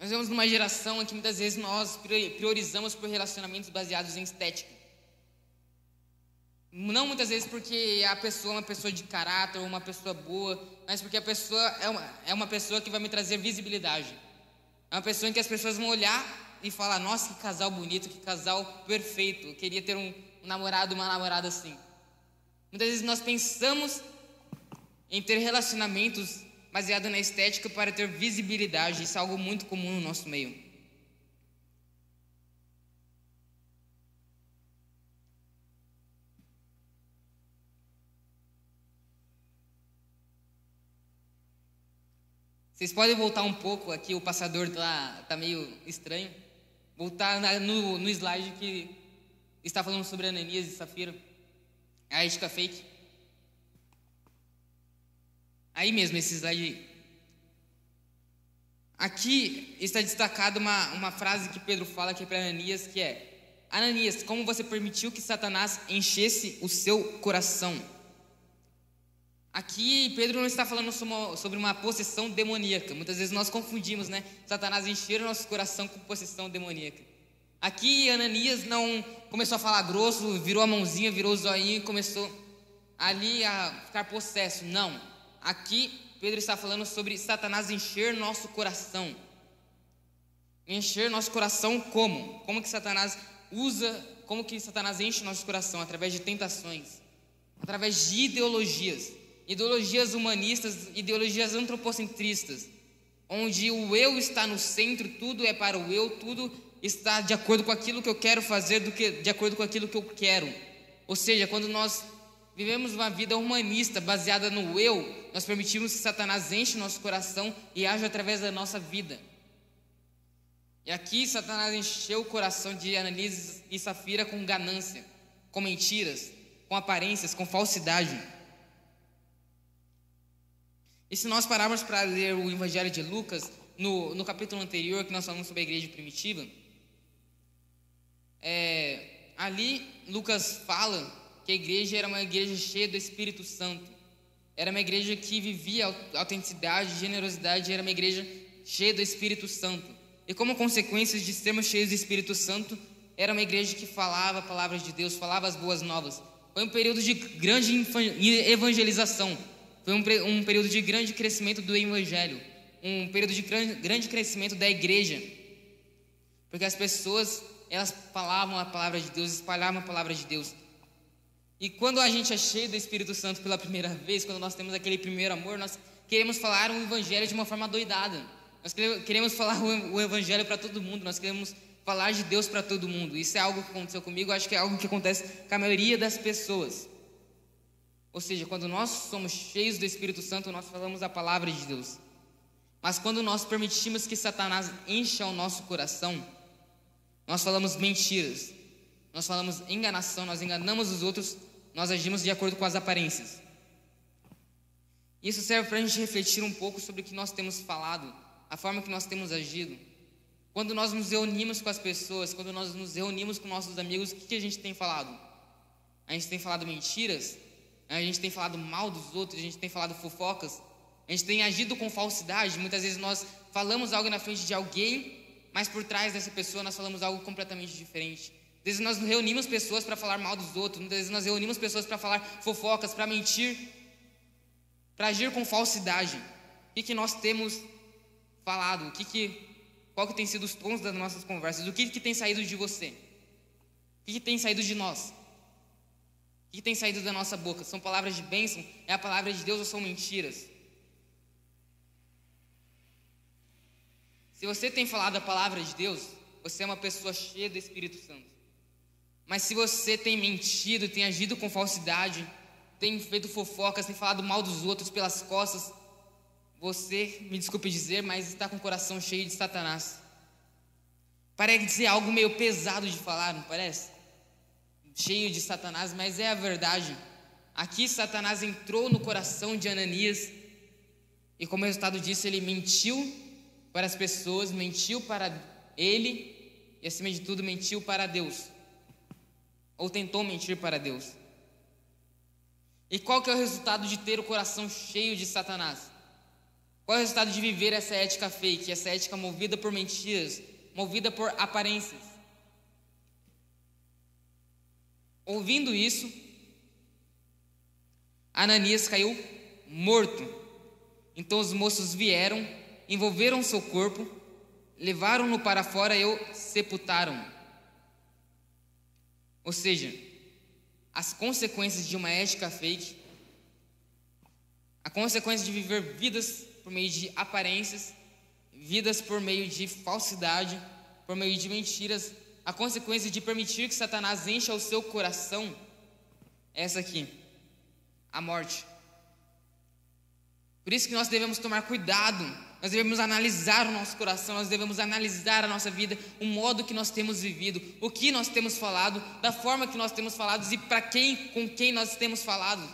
Nós vemos numa geração em que muitas vezes nós priorizamos por relacionamentos baseados em estética. Não muitas vezes porque a pessoa é uma pessoa de caráter ou uma pessoa boa, mas porque a pessoa é uma, é uma pessoa que vai me trazer visibilidade. É uma pessoa em que as pessoas vão olhar e falar: Nossa, que casal bonito, que casal perfeito. Eu queria ter um, um namorado, uma namorada assim. Muitas vezes nós pensamos em ter relacionamentos baseado na estética para ter visibilidade. Isso é algo muito comum no nosso meio. Vocês podem voltar um pouco aqui, o passador está tá meio estranho. Voltar na, no, no slide que está falando sobre Ananias e Safira. A ética fake. Aí mesmo, esse slide. Aqui está destacada uma, uma frase que Pedro fala aqui para Ananias, que é: Ananias, como você permitiu que Satanás enchesse o seu coração? Aqui Pedro não está falando sobre uma possessão demoníaca. Muitas vezes nós confundimos, né? Satanás encher o nosso coração com possessão demoníaca. Aqui Ananias não começou a falar grosso, virou a mãozinha, virou o zoinho e começou ali a ficar possesso. Não. Aqui, Pedro está falando sobre Satanás encher nosso coração. Encher nosso coração como? Como que Satanás usa, como que Satanás enche nosso coração? Através de tentações, através de ideologias, ideologias humanistas, ideologias antropocentristas, onde o eu está no centro, tudo é para o eu, tudo está de acordo com aquilo que eu quero fazer, do que de acordo com aquilo que eu quero. Ou seja, quando nós vivemos uma vida humanista baseada no eu, nós permitimos que Satanás enche nosso coração e age através da nossa vida. E aqui Satanás encheu o coração de Ananias e Safira com ganância, com mentiras, com aparências, com falsidade. E se nós pararmos para ler o Evangelho de Lucas, no, no capítulo anterior, que nós falamos sobre a igreja primitiva, é, ali Lucas fala que a igreja era uma igreja cheia do Espírito Santo. Era uma igreja que vivia autenticidade, generosidade, era uma igreja cheia do Espírito Santo. E como consequência de sermos cheios do Espírito Santo, era uma igreja que falava palavras de Deus, falava as boas novas. Foi um período de grande evangelização. Foi um, um período de grande crescimento do evangelho. Um período de grande crescimento da igreja. Porque as pessoas, elas falavam a palavra de Deus, espalhavam a palavra de Deus. E quando a gente é cheio do Espírito Santo pela primeira vez, quando nós temos aquele primeiro amor, nós queremos falar o Evangelho de uma forma doidada. Nós queremos falar o Evangelho para todo mundo, nós queremos falar de Deus para todo mundo. Isso é algo que aconteceu comigo, acho que é algo que acontece com a maioria das pessoas. Ou seja, quando nós somos cheios do Espírito Santo, nós falamos a palavra de Deus. Mas quando nós permitimos que Satanás encha o nosso coração, nós falamos mentiras, nós falamos enganação, nós enganamos os outros nós agimos de acordo com as aparências. Isso serve para a gente refletir um pouco sobre o que nós temos falado, a forma que nós temos agido. Quando nós nos reunimos com as pessoas, quando nós nos reunimos com nossos amigos, o que, a gente tem falado? A gente tem falado mentiras, a gente tem falado mal dos outros, a gente tem falado fofocas, a gente tem agido com falsidade. Muitas vezes nós falamos algo na frente de alguém, mas por trás dessa pessoa nós falamos algo completamente diferente. Às vezes nós reunimos pessoas para falar mal dos outros, muitas vezes nós reunimos pessoas para falar fofocas, para mentir, para agir com falsidade. O que, que nós temos falado? O que que, qual que tem sido os tons das nossas conversas? O que, que tem saído de você? O que, que tem saído de nós? O que tem saído da nossa boca? São palavras de bênção? É a palavra de Deus ou são mentiras? Se você tem falado a palavra de Deus, você é uma pessoa cheia do Espírito Santo. Mas se você tem mentido, tem agido com falsidade, tem feito fofocas, tem falado mal dos outros pelas costas, você, me desculpe dizer, mas está com o coração cheio de Satanás. Parece ser algo meio pesado de falar, não parece? Cheio de Satanás, mas é a verdade. Aqui Satanás entrou no coração de Ananias e como resultado disso ele mentiu para as pessoas, mentiu para ele e acima de tudo mentiu para Deus. Ou tentou mentir para Deus. E qual que é o resultado de ter o coração cheio de Satanás? Qual é o resultado de viver essa ética fake, essa ética movida por mentiras, movida por aparências? Ouvindo isso, Ananias caiu morto. Então os moços vieram, envolveram seu corpo, levaram-no para fora e o sepultaram. Ou seja, as consequências de uma ética fake, a consequência de viver vidas por meio de aparências, vidas por meio de falsidade, por meio de mentiras, a consequência de permitir que Satanás encha o seu coração é essa aqui: a morte. Por isso que nós devemos tomar cuidado, nós devemos analisar o nosso coração, nós devemos analisar a nossa vida, o modo que nós temos vivido, o que nós temos falado, da forma que nós temos falado e para quem, com quem nós temos falado.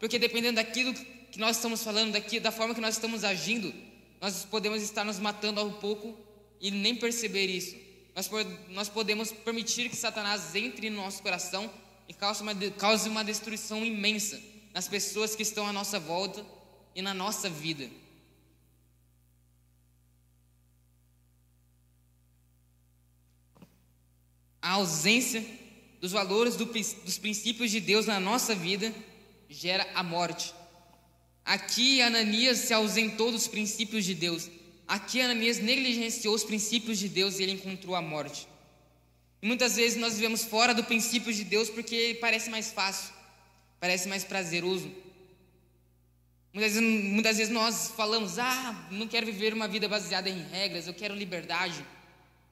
Porque dependendo daquilo que nós estamos falando daqui, da forma que nós estamos agindo, nós podemos estar nos matando ao pouco e nem perceber isso. Nós, podemos permitir que Satanás entre no nosso coração e cause uma, cause uma destruição imensa nas pessoas que estão à nossa volta e na nossa vida. A ausência dos valores do, dos princípios de Deus na nossa vida gera a morte. Aqui Ananias se ausentou dos princípios de Deus. Aqui Ananias negligenciou os princípios de Deus e ele encontrou a morte. E muitas vezes nós vivemos fora do princípio de Deus porque parece mais fácil, parece mais prazeroso. Muitas vezes, muitas vezes nós falamos: ah, não quero viver uma vida baseada em regras, eu quero liberdade.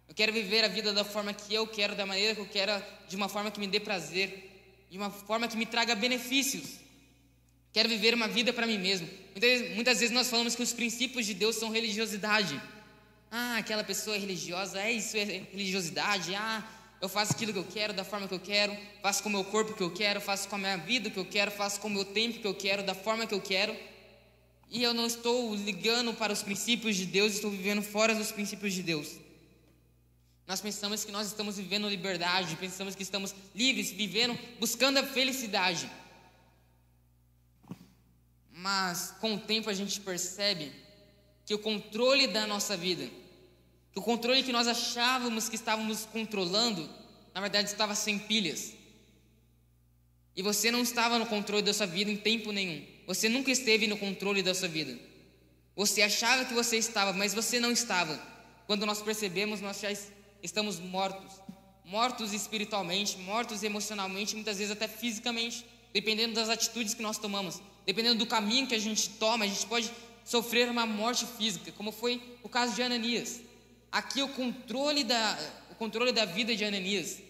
Eu quero viver a vida da forma que eu quero, da maneira que eu quero, de uma forma que me dê prazer, de uma forma que me traga benefícios. Quero viver uma vida para mim mesmo. Muitas, muitas, vezes nós falamos que os princípios de Deus são religiosidade. Ah, aquela pessoa é religiosa, é isso, é religiosidade. Ah, eu faço aquilo que eu quero, da forma que eu quero, faço com o meu corpo que eu quero, faço com a minha vida que eu quero, faço com o meu tempo que eu quero, da forma que eu quero. E eu não estou ligando para os princípios de Deus, estou vivendo fora dos princípios de Deus. Nós pensamos que nós estamos vivendo liberdade, pensamos que estamos livres, vivendo, buscando a felicidade. Mas com o tempo a gente percebe que o controle da nossa vida, que o controle que nós achávamos que estávamos controlando, na verdade estava sem pilhas. E você não estava no controle da sua vida em tempo nenhum. Você nunca esteve no controle da sua vida. Você achava que você estava, mas você não estava. Quando nós percebemos, nós já estamos mortos. Mortos espiritualmente, mortos emocionalmente, muitas vezes até fisicamente, dependendo das atitudes que nós tomamos. Dependendo do caminho que a gente toma, a gente pode sofrer uma morte física, como foi o caso de Ananias. Aqui o controle da, o controle da vida de Ananias.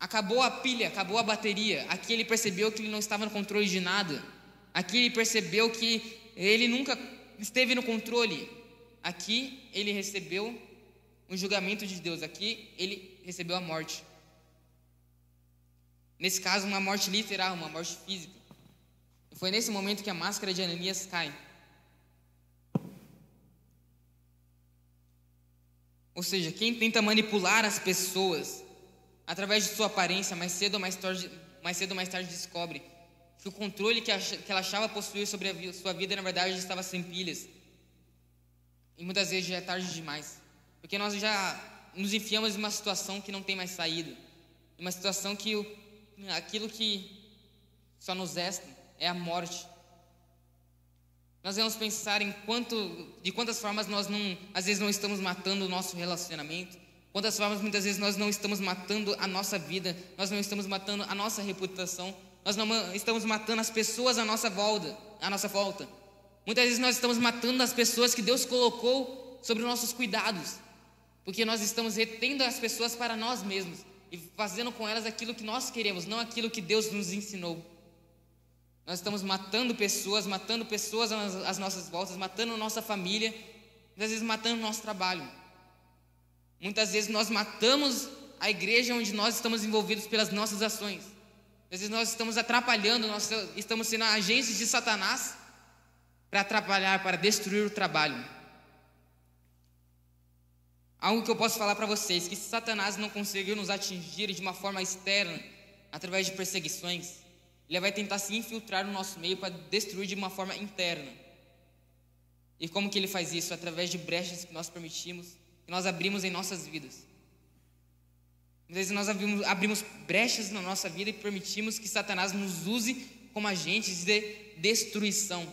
Acabou a pilha, acabou a bateria. Aqui ele percebeu que ele não estava no controle de nada. Aqui ele percebeu que ele nunca esteve no controle. Aqui ele recebeu um julgamento de Deus. Aqui ele recebeu a morte. Nesse caso, uma morte literal, uma morte física. Foi nesse momento que a máscara de Ananias cai. Ou seja, quem tenta manipular as pessoas através de sua aparência, mais cedo ou mais tarde, mais cedo ou mais tarde descobre que o controle que, ela achava possuir sobre a sua vida, na verdade, estava sem pilhas. E muitas vezes já é tarde demais. Porque nós já nos enfiamos em uma situação que não tem mais saída. Uma situação que aquilo que só nos resta é a morte. Nós vamos pensar em quanto, de quantas formas nós não, às vezes não estamos matando o nosso relacionamento, Quantas formas muitas vezes nós não estamos matando a nossa vida, nós não estamos matando a nossa reputação, nós não estamos matando as pessoas à nossa volta, à nossa volta. Muitas vezes nós estamos matando as pessoas que Deus colocou sobre os nossos cuidados, porque nós estamos retendo as pessoas para nós mesmos e fazendo com elas aquilo que nós queremos, não aquilo que Deus nos ensinou. Nós estamos matando pessoas, matando pessoas às nossas voltas, matando nossa família, muitas vezes matando nosso trabalho. Muitas vezes nós matamos a igreja onde nós estamos envolvidos pelas nossas ações. Às vezes nós estamos atrapalhando, nós estamos sendo agentes de Satanás para atrapalhar, para destruir o trabalho. Algo que eu posso falar para vocês, que Satanás não conseguiu nos atingir de uma forma externa, através de perseguições, ele vai tentar se infiltrar no nosso meio para destruir de uma forma interna. E como que ele faz isso? Através de brechas que nós permitimos que nós abrimos em nossas vidas. Às vezes nós abrimos, abrimos brechas na nossa vida e permitimos que Satanás nos use como agentes de destruição.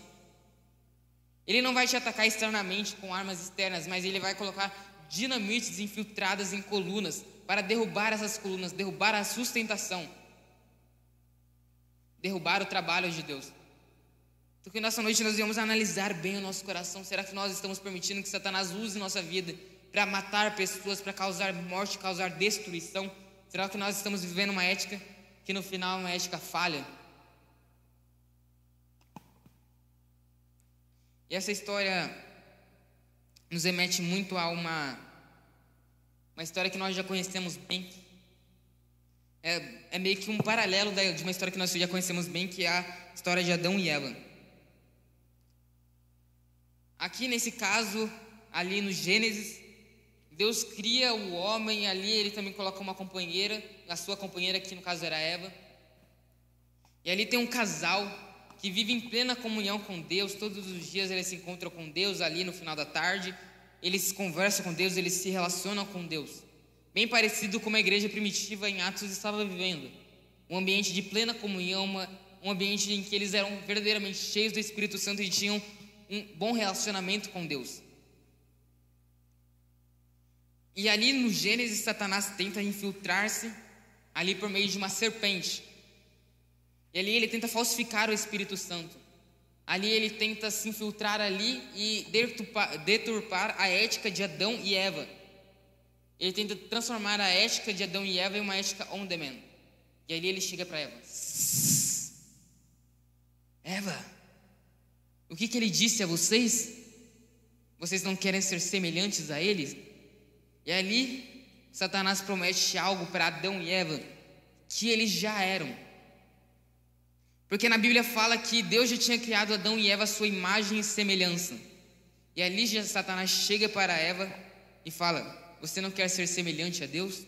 Ele não vai te atacar externamente com armas externas, mas ele vai colocar dinamites infiltradas em colunas para derrubar essas colunas, derrubar a sustentação, derrubar o trabalho de Deus. Então, que nessa noite nós vamos analisar bem o nosso coração. Será que nós estamos permitindo que Satanás use nossa vida para matar pessoas, para causar morte, causar destruição? Será que nós estamos vivendo uma ética que no final é uma ética falha? E essa história nos remete muito a uma, uma história que nós já conhecemos bem. É, é meio que um paralelo de uma história que nós já conhecemos bem, que é a história de Adão e Eva. Aqui nesse caso, ali no Gênesis, Deus cria o homem ali, ele também coloca uma companheira, a sua companheira, que no caso era Eva. E ali tem um casal que vive em plena comunhão com Deus, todos os dias eles se encontram com Deus ali no final da tarde, eles conversam com Deus, eles se relacionam com Deus. Bem parecido com a igreja primitiva em Atos estava vivendo. Um ambiente de plena comunhão, uma, um ambiente em que eles eram verdadeiramente cheios do Espírito Santo e tinham um bom relacionamento com Deus. E ali no Gênesis, Satanás tenta infiltrar-se ali por meio de uma serpente. E ali ele tenta falsificar o Espírito Santo. Ali ele tenta se infiltrar ali e deturpar, deturpar a ética de Adão e Eva. Ele tenta transformar a ética de Adão e Eva em uma ética on demand. E ali ele chega para Eva. Eva, o que, que ele disse a vocês? Vocês não querem ser semelhantes a ele? E ali, Satanás promete algo para Adão e Eva que eles já eram. Porque na Bíblia fala que Deus já tinha criado Adão e Eva à sua imagem e semelhança. E ali Satanás chega para Eva e fala: Você não quer ser semelhante a Deus?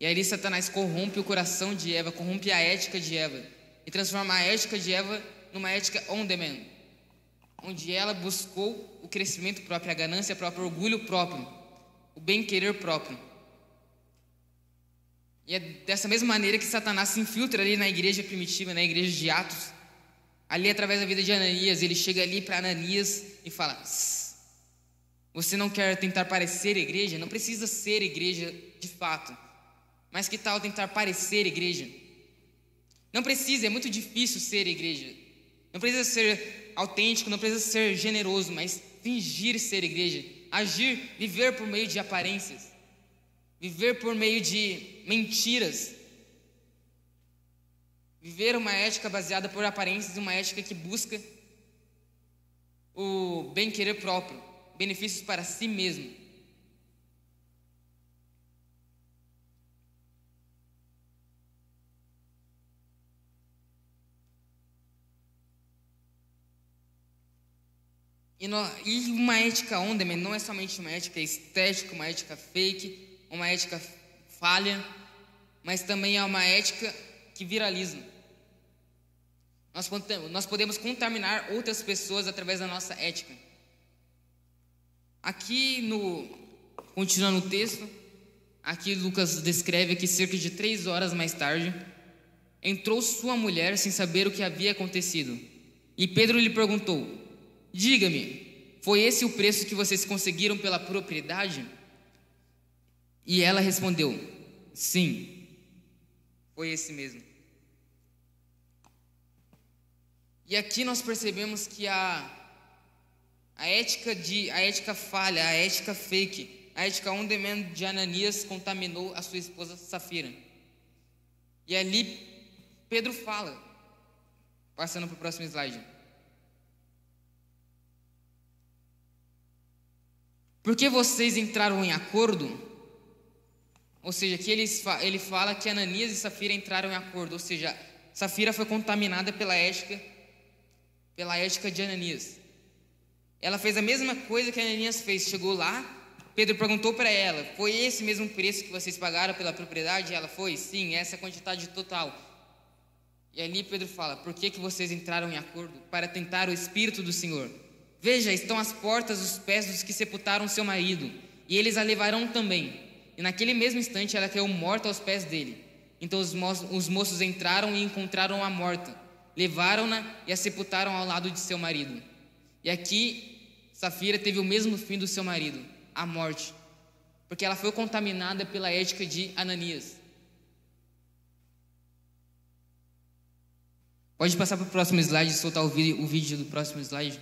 E ali Satanás corrompe o coração de Eva, corrompe a ética de Eva e transforma a ética de Eva numa ética on demand onde ela buscou o crescimento próprio, a ganância própria, o orgulho próprio, o bem-querer próprio. E é dessa mesma maneira que Satanás se infiltra ali na igreja primitiva, na igreja de Atos. Ali, através da vida de Ananias, ele chega ali para Ananias e fala: Você não quer tentar parecer igreja? Não precisa ser igreja de fato. Mas que tal tentar parecer igreja? Não precisa, é muito difícil ser igreja. Não precisa ser autêntico não precisa ser generoso, mas fingir ser igreja, agir, viver por meio de aparências, viver por meio de mentiras, viver uma ética baseada por aparências, uma ética que busca o bem-querer próprio, benefícios para si mesmo. E, e uma ética on demand não é somente uma ética estética, uma ética fake, uma ética falha, mas também é uma ética que viraliza. Nós podemos contaminar outras pessoas através da nossa ética. Aqui no. Continuando o texto, aqui Lucas descreve que cerca de três horas mais tarde, entrou sua mulher sem saber o que havia acontecido. E Pedro lhe perguntou: Diga-me, foi esse o preço que vocês conseguiram pela propriedade? E ela respondeu: Sim, foi esse mesmo. E aqui nós percebemos que a, a ética de a ética falha, a ética fake, a ética on demand de Ananias contaminou a sua esposa Safira. E ali Pedro fala, passando para o próximo slide. Porque vocês entraram em acordo? Ou seja, que ele, ele fala que Ananias e Safira entraram em acordo. Ou seja, Safira foi contaminada pela ética, pela ética de Ananias. Ela fez a mesma coisa que Ananias fez. Chegou lá, Pedro perguntou para ela: Foi esse mesmo preço que vocês pagaram pela propriedade? E ela foi: Sim, essa a quantidade total. E ali Pedro fala: Por que, que vocês entraram em acordo? Para tentar o Espírito do Senhor. Veja, estão às portas os pés dos que sepultaram seu marido, e eles a levarão também. E naquele mesmo instante ela caiu morta aos pés dele. Então os, mo os moços entraram e encontraram a morta. Levaram-na e a sepultaram ao lado de seu marido. E aqui Safira teve o mesmo fim do seu marido, a morte, porque ela foi contaminada pela ética de Ananias. Pode passar para o próximo slide soltar o vídeo, o vídeo do próximo slide.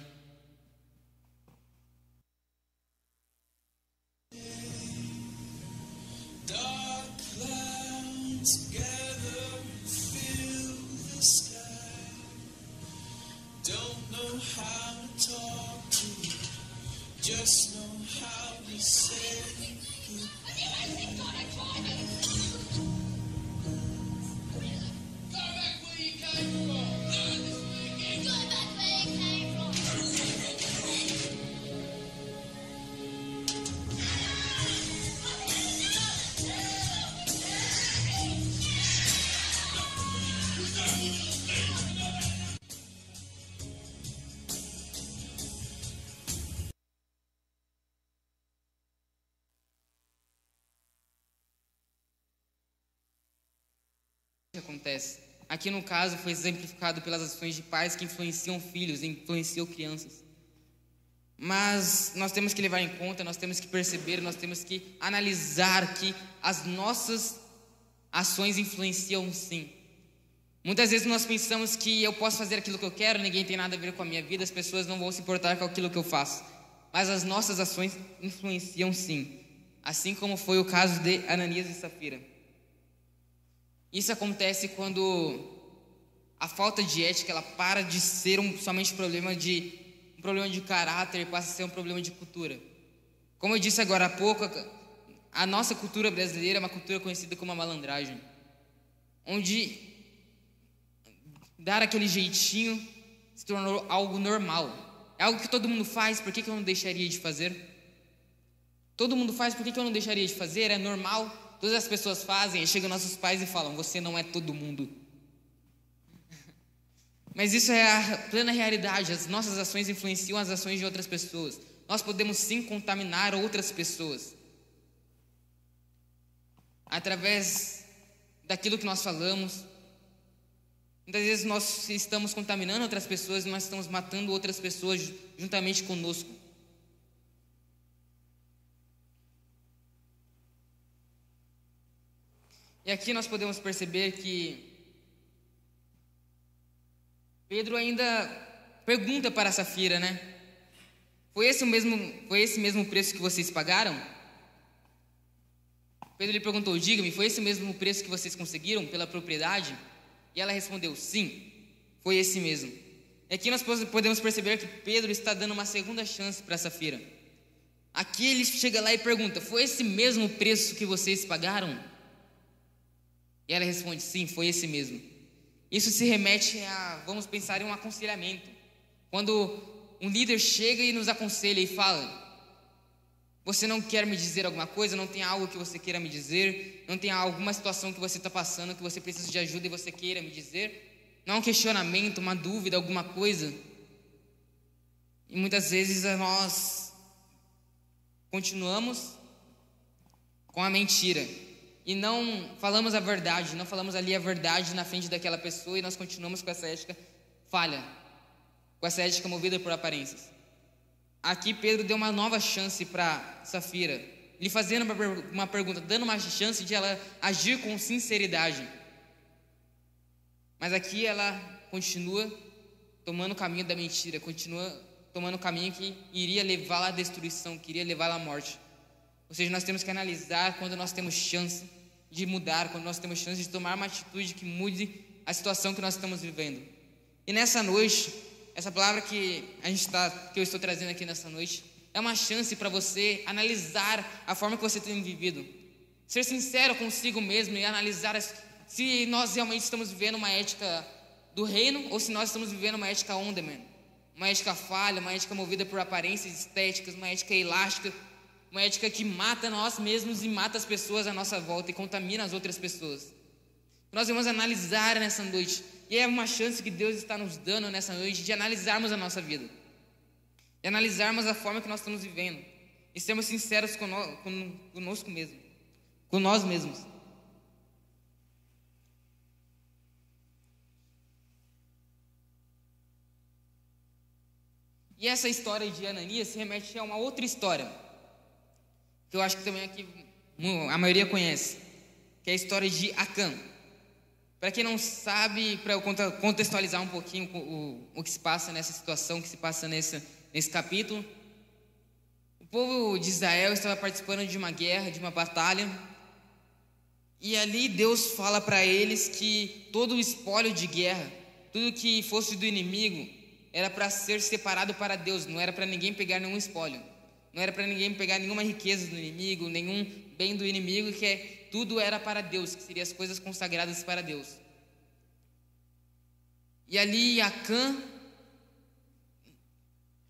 Acontece. Aqui no caso foi exemplificado pelas ações de pais que influenciam filhos, influenciam crianças. Mas nós temos que levar em conta, nós temos que perceber, nós temos que analisar que as nossas ações influenciam sim. Muitas vezes nós pensamos que eu posso fazer aquilo que eu quero, ninguém tem nada a ver com a minha vida, as pessoas não vão se importar com aquilo que eu faço. Mas as nossas ações influenciam sim. Assim como foi o caso de Ananias e Safira. Isso acontece quando a falta de ética ela para de ser um, somente um problema de um problema de caráter e passa a ser um problema de cultura. Como eu disse agora há pouco, a nossa cultura brasileira é uma cultura conhecida como a malandragem, onde dar aquele jeitinho se tornou algo normal. É algo que todo mundo faz, por que, que eu não deixaria de fazer? Todo mundo faz, por que, que eu não deixaria de fazer? É normal. Todas as pessoas fazem, chegam nossos pais e falam: Você não é todo mundo. *laughs* Mas isso é a plena realidade. As nossas ações influenciam as ações de outras pessoas. Nós podemos sim contaminar outras pessoas através daquilo que nós falamos. Muitas vezes nós estamos contaminando outras pessoas, nós estamos matando outras pessoas juntamente conosco. E aqui nós podemos perceber que Pedro ainda pergunta para Safira, né? Foi esse o mesmo, foi esse mesmo preço que vocês pagaram? Pedro lhe perguntou: Diga-me, foi esse mesmo preço que vocês conseguiram pela propriedade? E ela respondeu: Sim, foi esse mesmo. E aqui nós podemos perceber que Pedro está dando uma segunda chance para Safira. Aqui ele chega lá e pergunta: Foi esse mesmo preço que vocês pagaram? E ela responde: sim, foi esse mesmo. Isso se remete a, vamos pensar em um aconselhamento. Quando um líder chega e nos aconselha e fala: Você não quer me dizer alguma coisa? Não tem algo que você queira me dizer? Não tem alguma situação que você está passando que você precisa de ajuda e você queira me dizer? Não é um questionamento, uma dúvida, alguma coisa? E muitas vezes nós continuamos com a mentira e não falamos a verdade, não falamos ali a verdade na frente daquela pessoa e nós continuamos com essa ética falha, com essa ética movida por aparências. Aqui Pedro deu uma nova chance para Safira, ele fazendo uma pergunta, dando uma chance de ela agir com sinceridade. Mas aqui ela continua tomando o caminho da mentira, continua tomando o caminho que iria levá-la à destruição, que iria levá-la à morte. Ou seja, nós temos que analisar quando nós temos chance de mudar, quando nós temos chance de tomar uma atitude que mude a situação que nós estamos vivendo. E nessa noite, essa palavra que a gente está, que eu estou trazendo aqui nessa noite, é uma chance para você analisar a forma que você tem vivido, ser sincero consigo mesmo e analisar se nós realmente estamos vivendo uma ética do reino ou se nós estamos vivendo uma ética on demand, uma ética falha, uma ética movida por aparências estéticas, uma ética elástica, uma ética que mata nós mesmos e mata as pessoas à nossa volta e contamina as outras pessoas. Nós vamos analisar nessa noite, e é uma chance que Deus está nos dando nessa noite de analisarmos a nossa vida, de analisarmos a forma que nós estamos vivendo, e sermos sinceros conosco mesmo, com nós mesmos. E essa história de Ananias se remete a uma outra história que eu acho que também aqui a maioria conhece, que é a história de Acã. Para quem não sabe, para eu contextualizar um pouquinho o, o que se passa nessa situação, o que se passa nesse, nesse capítulo, o povo de Israel estava participando de uma guerra, de uma batalha, e ali Deus fala para eles que todo o espólio de guerra, tudo que fosse do inimigo, era para ser separado para Deus, não era para ninguém pegar nenhum espólio. Não era para ninguém pegar nenhuma riqueza do inimigo, nenhum bem do inimigo, que é, tudo era para Deus, que seriam as coisas consagradas para Deus. E ali Acã,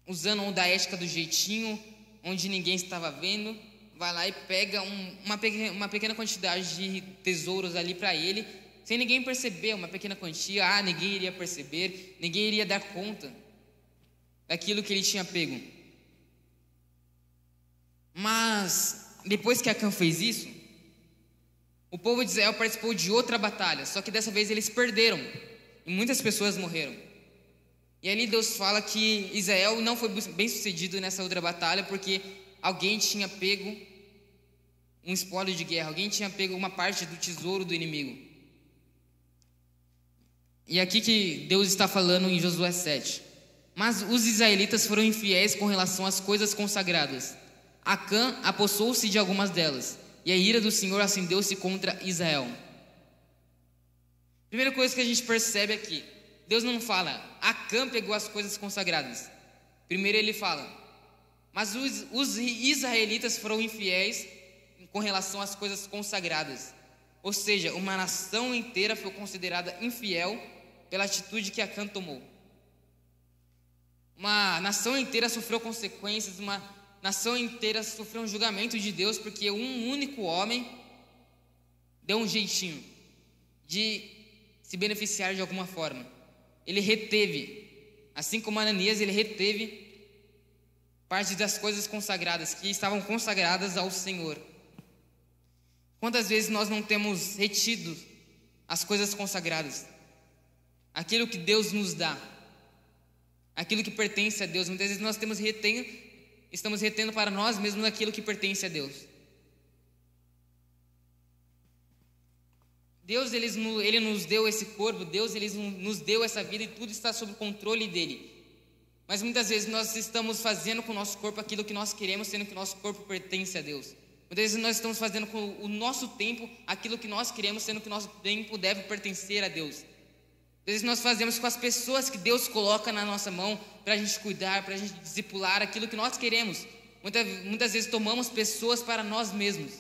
usando da ética do jeitinho, onde ninguém estava vendo, vai lá e pega um, uma, pequena, uma pequena quantidade de tesouros ali para ele, sem ninguém perceber, uma pequena quantia, ah, ninguém iria perceber, ninguém iria dar conta daquilo que ele tinha pego. Mas depois que Acã fez isso, o povo de Israel participou de outra batalha, só que dessa vez eles perderam e muitas pessoas morreram. E ali Deus fala que Israel não foi bem sucedido nessa outra batalha porque alguém tinha pego um espólio de guerra, alguém tinha pego uma parte do tesouro do inimigo. E aqui que Deus está falando em Josué 7. Mas os israelitas foram infiéis com relação às coisas consagradas. Acã apossou-se de algumas delas, e a ira do Senhor acendeu-se contra Israel. Primeira coisa que a gente percebe aqui, Deus não fala, Acã pegou as coisas consagradas. Primeiro ele fala, mas os, os israelitas foram infiéis com relação às coisas consagradas. Ou seja, uma nação inteira foi considerada infiel pela atitude que Acã tomou. Uma nação inteira sofreu consequências, uma nação inteira sofreu um julgamento de Deus porque um único homem deu um jeitinho de se beneficiar de alguma forma. Ele reteve, assim como Ananias, ele reteve parte das coisas consagradas que estavam consagradas ao Senhor. Quantas vezes nós não temos retido as coisas consagradas? Aquilo que Deus nos dá, aquilo que pertence a Deus. Muitas vezes nós temos retendo estamos retendo para nós mesmos aquilo que pertence a Deus. Deus ele, ele nos deu esse corpo, Deus ele nos deu essa vida e tudo está sob o controle dele. Mas muitas vezes nós estamos fazendo com o nosso corpo aquilo que nós queremos, sendo que o nosso corpo pertence a Deus. Muitas vezes nós estamos fazendo com o nosso tempo aquilo que nós queremos, sendo que o nosso tempo deve pertencer a Deus. Às vezes nós fazemos com as pessoas que Deus coloca na nossa mão para a gente cuidar, para a gente discipular aquilo que nós queremos. Muitas, muitas vezes tomamos pessoas para nós mesmos.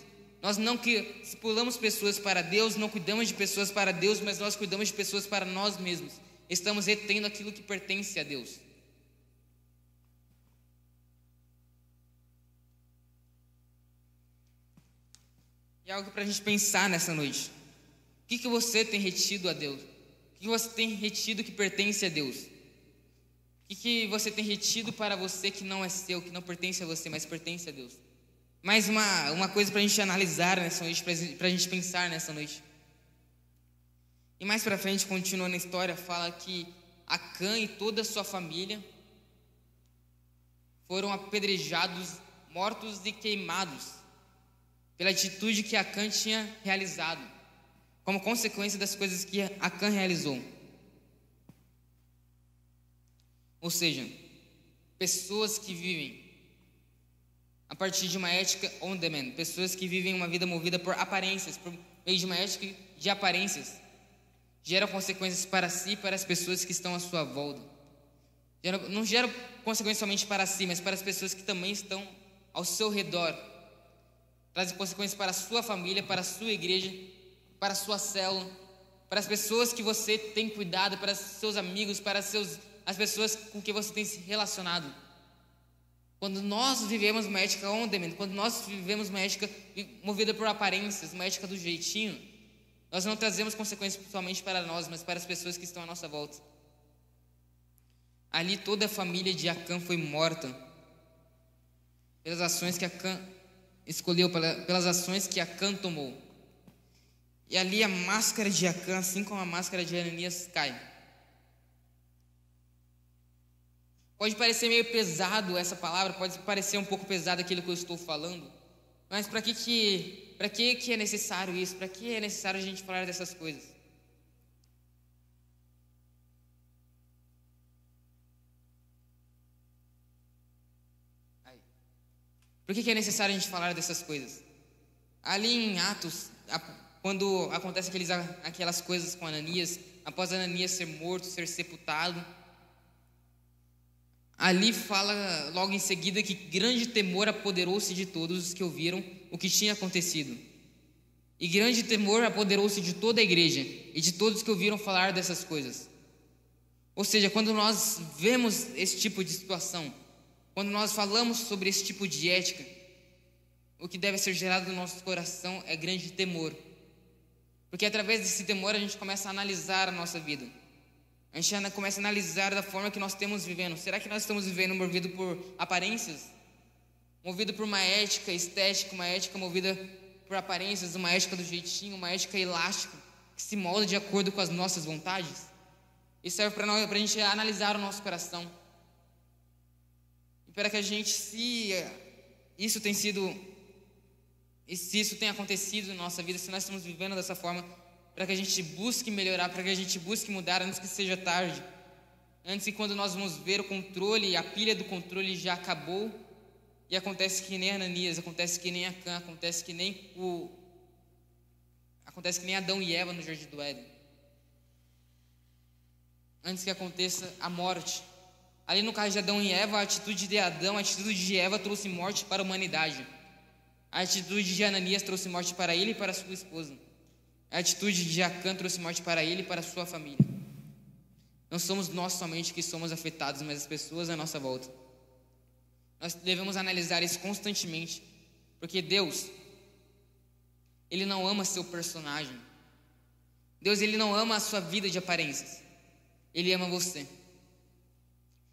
Nós não que discipulamos pessoas para Deus, não cuidamos de pessoas para Deus, mas nós cuidamos de pessoas para nós mesmos. Estamos retendo aquilo que pertence a Deus. E algo para a gente pensar nessa noite. O que, que você tem retido a Deus? Que você tem retido que pertence a Deus? O que você tem retido para você que não é seu, que não pertence a você, mas pertence a Deus? Mais uma, uma coisa para a gente analisar nessa noite, para a gente pensar nessa noite. E mais para frente, continuando a história, fala que Acã e toda a sua família foram apedrejados, mortos e queimados pela atitude que Acã tinha realizado, como consequência das coisas que Acã realizou. Ou seja, pessoas que vivem a partir de uma ética on demand, pessoas que vivem uma vida movida por aparências, por meio de uma ética de aparências, geram consequências para si e para as pessoas que estão à sua volta. não gera consequências somente para si, mas para as pessoas que também estão ao seu redor trazem consequências para a sua família, para a sua igreja, para a sua célula, para as pessoas que você tem cuidado, para seus amigos, para seus, as pessoas com que você tem se relacionado. Quando nós vivemos uma ética on demand, quando nós vivemos uma ética movida por aparências, uma ética do jeitinho, nós não trazemos consequências somente para nós, mas para as pessoas que estão à nossa volta. Ali toda a família de Acã foi morta pelas ações que Acã escolheu pelas ações que Acã tomou. E ali a máscara de Acã, assim como a máscara de Ananias, cai. Pode parecer meio pesado essa palavra, pode parecer um pouco pesado aquilo que eu estou falando, mas para que que, para que que é necessário isso? Para que é necessário a gente falar dessas coisas? Por que, que é necessário a gente falar dessas coisas? Ali em Atos, quando acontece aqueles, aquelas coisas com Ananias, após Ananias ser morto, ser sepultado, ali fala logo em seguida que grande temor apoderou-se de todos os que ouviram o que tinha acontecido. E grande temor apoderou-se de toda a igreja e de todos que ouviram falar dessas coisas. Ou seja, quando nós vemos esse tipo de situação, quando nós falamos sobre esse tipo de ética, o que deve ser gerado no nosso coração é grande temor. Porque através desse temor a gente começa a analisar a nossa vida. A gente começa a analisar da forma que nós estamos vivendo. Será que nós estamos vivendo movido por aparências? Movido por uma ética estética, uma ética movida por aparências, uma ética do jeitinho, uma ética elástica, que se molda de acordo com as nossas vontades? Isso serve para a gente analisar o nosso coração para que a gente, se isso tem sido, se isso tem acontecido na nossa vida, se nós estamos vivendo dessa forma, para que a gente busque melhorar, para que a gente busque mudar antes que seja tarde. Antes que quando nós vamos ver o controle, a pilha do controle já acabou, e acontece que nem Ananias, acontece que nem Acã, acontece que nem o acontece que nem Adão e Eva no jardim do Éden. Antes que aconteça a morte, Ali no caso de Adão e Eva, a atitude de Adão, a atitude de Eva trouxe morte para a humanidade. A atitude de Ananias trouxe morte para ele e para sua esposa. A atitude de Jacã trouxe morte para ele e para sua família. Não somos nós somente que somos afetados, mas as pessoas à nossa volta. Nós devemos analisar isso constantemente, porque Deus, Ele não ama seu personagem. Deus, Ele não ama a sua vida de aparências. Ele ama você.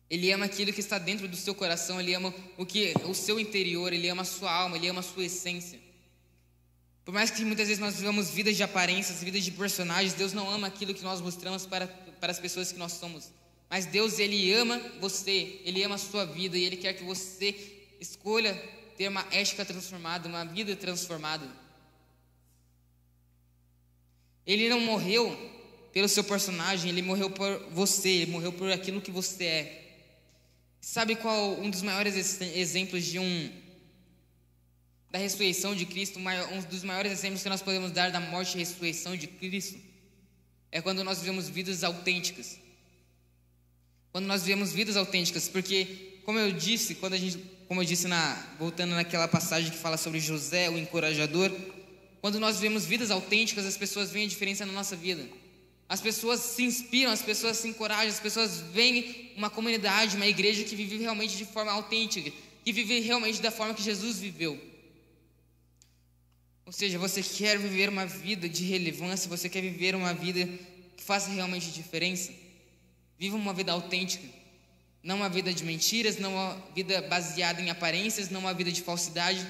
Ele ama aquilo que está dentro do seu coração, ele ama o que o seu interior, ele ama a sua alma, ele ama a sua essência. Por mais que muitas vezes nós vivamos vidas de aparências, vidas de personagens, Deus não ama aquilo que nós mostramos para, para as pessoas que nós somos. Mas Deus, Ele ama você, Ele ama a sua vida e Ele quer que você escolha ter uma ética transformada, uma vida transformada. Ele não morreu pelo seu personagem, Ele morreu por você, Ele morreu por aquilo que você é. Sabe qual um dos maiores exemplos de um da ressurreição de Cristo, um dos maiores exemplos que nós podemos dar da morte e ressurreição de Cristo é quando nós vivemos vidas autênticas. Quando nós vivemos vidas autênticas, porque como eu disse, quando a gente, como eu disse na voltando naquela passagem que fala sobre José, o encorajador, quando nós vivemos vidas autênticas, as pessoas veem a diferença na nossa vida. As pessoas se inspiram, as pessoas se encorajam, as pessoas veem uma comunidade, uma igreja que vive realmente de forma autêntica, que vive realmente da forma que Jesus viveu. Ou seja, você quer viver uma vida de relevância, você quer viver uma vida que faça realmente diferença? Viva uma vida autêntica. Não uma vida de mentiras, não uma vida baseada em aparências, não uma vida de falsidade,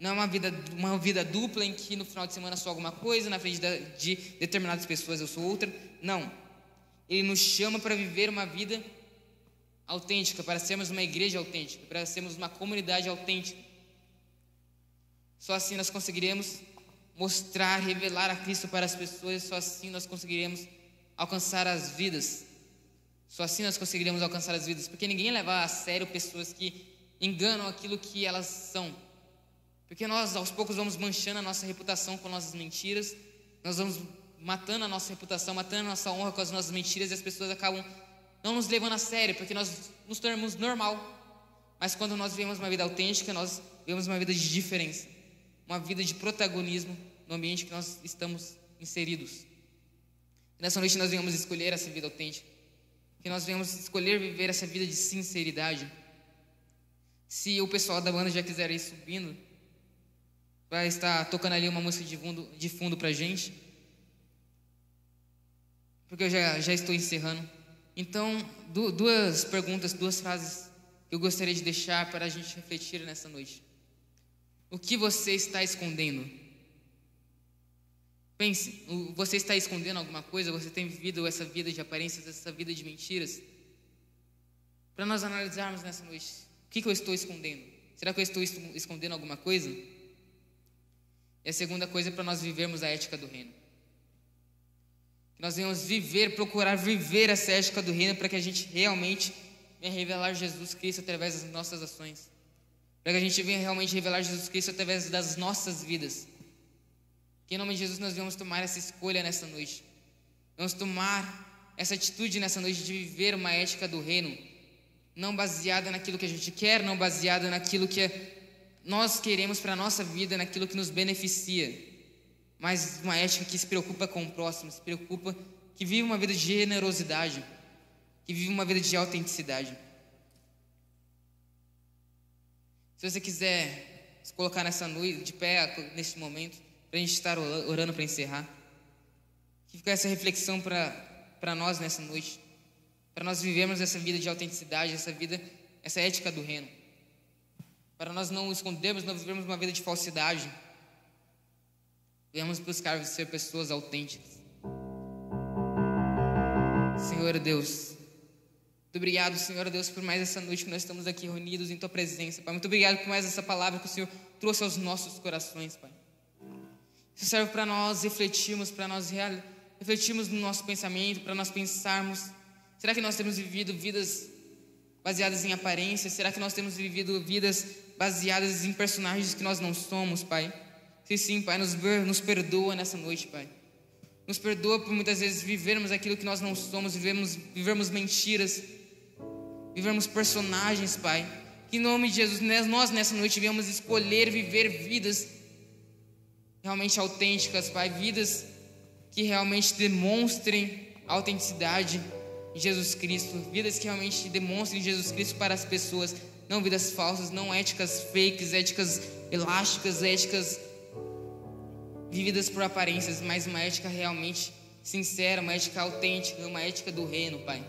não é uma vida, uma vida dupla em que no final de semana sou alguma coisa, na frente de determinadas pessoas eu sou outra. Não. Ele nos chama para viver uma vida autêntica, para sermos uma igreja autêntica, para sermos uma comunidade autêntica. Só assim nós conseguiremos mostrar, revelar a Cristo para as pessoas, só assim nós conseguiremos alcançar as vidas. Só assim nós conseguiremos alcançar as vidas, porque ninguém leva a sério pessoas que enganam aquilo que elas são. Porque nós aos poucos vamos manchando a nossa reputação com nossas mentiras, nós vamos matando a nossa reputação, matando a nossa honra com as nossas mentiras e as pessoas acabam não nos levando a sério, porque nós nos tornamos normal. Mas quando nós vivemos uma vida autêntica, nós vivemos uma vida de diferença, uma vida de protagonismo no ambiente que nós estamos inseridos. E nessa noite nós venhamos escolher essa vida autêntica, que nós venhamos escolher viver essa vida de sinceridade. Se o pessoal da banda já quiser ir subindo, vai estar tocando ali uma música de fundo, de fundo para gente, porque eu já, já estou encerrando. Então, duas perguntas, duas frases que eu gostaria de deixar para a gente refletir nessa noite. O que você está escondendo? Pense, você está escondendo alguma coisa? Você tem vivido essa vida de aparências, essa vida de mentiras? Para nós analisarmos nessa noite, o que, que eu estou escondendo? Será que eu estou escondendo alguma coisa? E a segunda coisa é para nós vivermos a ética do reino. Que nós venhamos viver, procurar viver essa ética do reino para que a gente realmente venha revelar Jesus Cristo através das nossas ações. Para que a gente venha realmente revelar Jesus Cristo através das nossas vidas. Que em nome de Jesus nós venhamos tomar essa escolha nessa noite. Vamos tomar essa atitude nessa noite de viver uma ética do reino, não baseada naquilo que a gente quer, não baseada naquilo que nós queremos para a nossa vida, naquilo que nos beneficia. Mas uma ética que se preocupa com o próximo, se preocupa, que vive uma vida de generosidade, que vive uma vida de autenticidade. Se você quiser se colocar nessa noite, de pé, neste momento, para a gente estar orando para encerrar, que fica essa reflexão para nós nessa noite, para nós vivermos essa vida de autenticidade, essa vida, essa ética do reino, para nós não escondermos, não vivermos uma vida de falsidade, Venhamos buscar ser pessoas autênticas. Senhor Deus, muito obrigado, Senhor Deus, por mais essa noite que nós estamos aqui reunidos em Tua presença, Pai. Muito obrigado por mais essa palavra que o Senhor trouxe aos nossos corações, Pai. Isso serve para nós refletirmos, para nós refletirmos no nosso pensamento, para nós pensarmos: será que nós temos vivido vidas baseadas em aparência? Será que nós temos vivido vidas baseadas em personagens que nós não somos, Pai? Sim, sim, Pai, nos, nos perdoa nessa noite, Pai. Nos perdoa por muitas vezes vivermos aquilo que nós não somos, vivemos, vivermos mentiras, vivermos personagens, Pai. Que em nome de Jesus, nós nessa noite viemos escolher viver vidas realmente autênticas, Pai. Vidas que realmente demonstrem autenticidade de Jesus Cristo. Vidas que realmente demonstrem Jesus Cristo para as pessoas. Não vidas falsas, não éticas fakes, éticas elásticas, éticas vividas por aparências, mas uma ética realmente sincera, uma ética autêntica, uma ética do reino, Pai.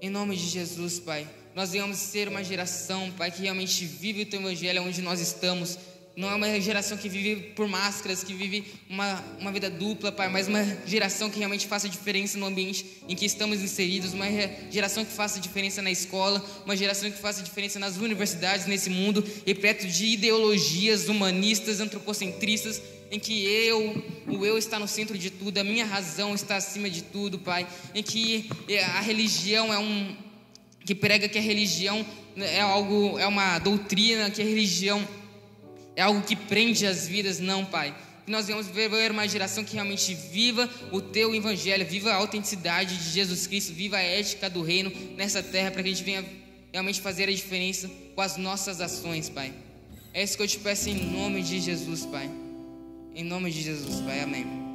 Em nome de Jesus, Pai, nós venhamos ser uma geração, Pai, que realmente vive o Teu Evangelho onde nós estamos. Não é uma geração que vive por máscaras, que vive uma, uma vida dupla, Pai, mas uma geração que realmente faça diferença no ambiente em que estamos inseridos, uma geração que faça diferença na escola, uma geração que faça diferença nas universidades, nesse mundo repleto de ideologias humanistas, antropocentristas, em que eu, o eu está no centro de tudo, a minha razão está acima de tudo, Pai, em que é, a religião é um que prega que a religião é algo, é uma doutrina, que a religião é algo que prende as vidas, não, Pai. Que nós vamos ver uma geração que realmente viva o teu evangelho, viva a autenticidade de Jesus Cristo, viva a ética do reino nessa terra, para que a gente venha realmente fazer a diferença com as nossas ações, Pai. É isso que eu te peço em nome de Jesus, Pai. Em nome de Jesus, Pai. Amém.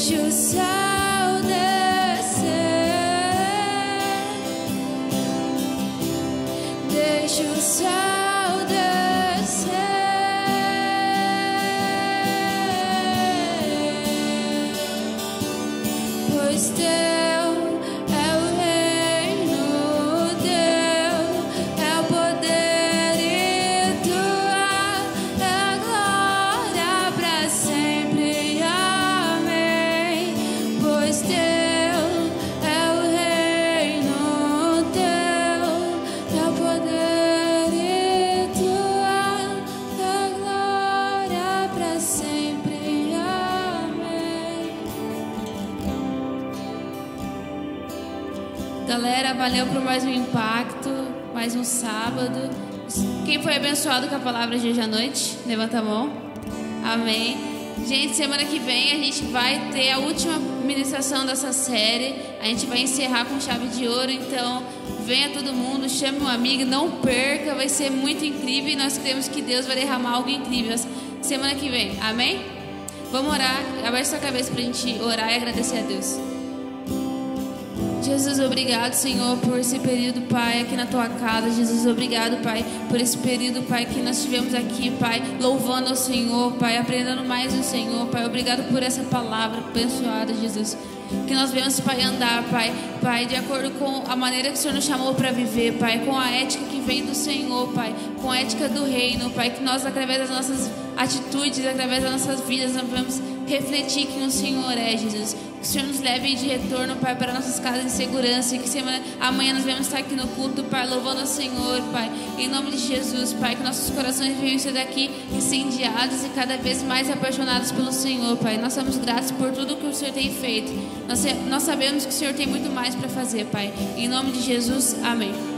Deixa o valeu por mais um impacto, mais um sábado. Quem foi abençoado com a palavra de hoje à noite? Levanta a mão. Amém. Gente, semana que vem a gente vai ter a última ministração dessa série. A gente vai encerrar com chave de ouro. Então, venha todo mundo, chame um amigo, não perca, vai ser muito incrível. E nós cremos que Deus vai derramar algo incrível semana que vem. Amém? Vamos orar. Abaixe sua cabeça para a gente orar e agradecer a Deus. Jesus, obrigado, Senhor, por esse período, Pai, aqui na tua casa. Jesus, obrigado, Pai, por esse período, Pai, que nós tivemos aqui, Pai, louvando ao Senhor, Pai, aprendendo mais do Senhor, Pai. Obrigado por essa palavra abençoada, Jesus. Que nós venhamos, Pai, andar, Pai, Pai, de acordo com a maneira que o Senhor nos chamou para viver, Pai, com a ética que vem do Senhor, Pai, com a ética do reino, Pai, que nós, através das nossas atitudes, através das nossas vidas, nós vamos refletir quem o Senhor é, Jesus. Que o Senhor nos leve de retorno, Pai, para nossas casas em segurança. E que semana, amanhã nós vamos estar aqui no culto, Pai, louvando ao Senhor, Pai. Em nome de Jesus, Pai, que nossos corações venham sair daqui incendiados e cada vez mais apaixonados pelo Senhor, Pai. Nós somos gratos por tudo que o Senhor tem feito. Nós, nós sabemos que o Senhor tem muito mais para fazer, Pai. Em nome de Jesus, amém.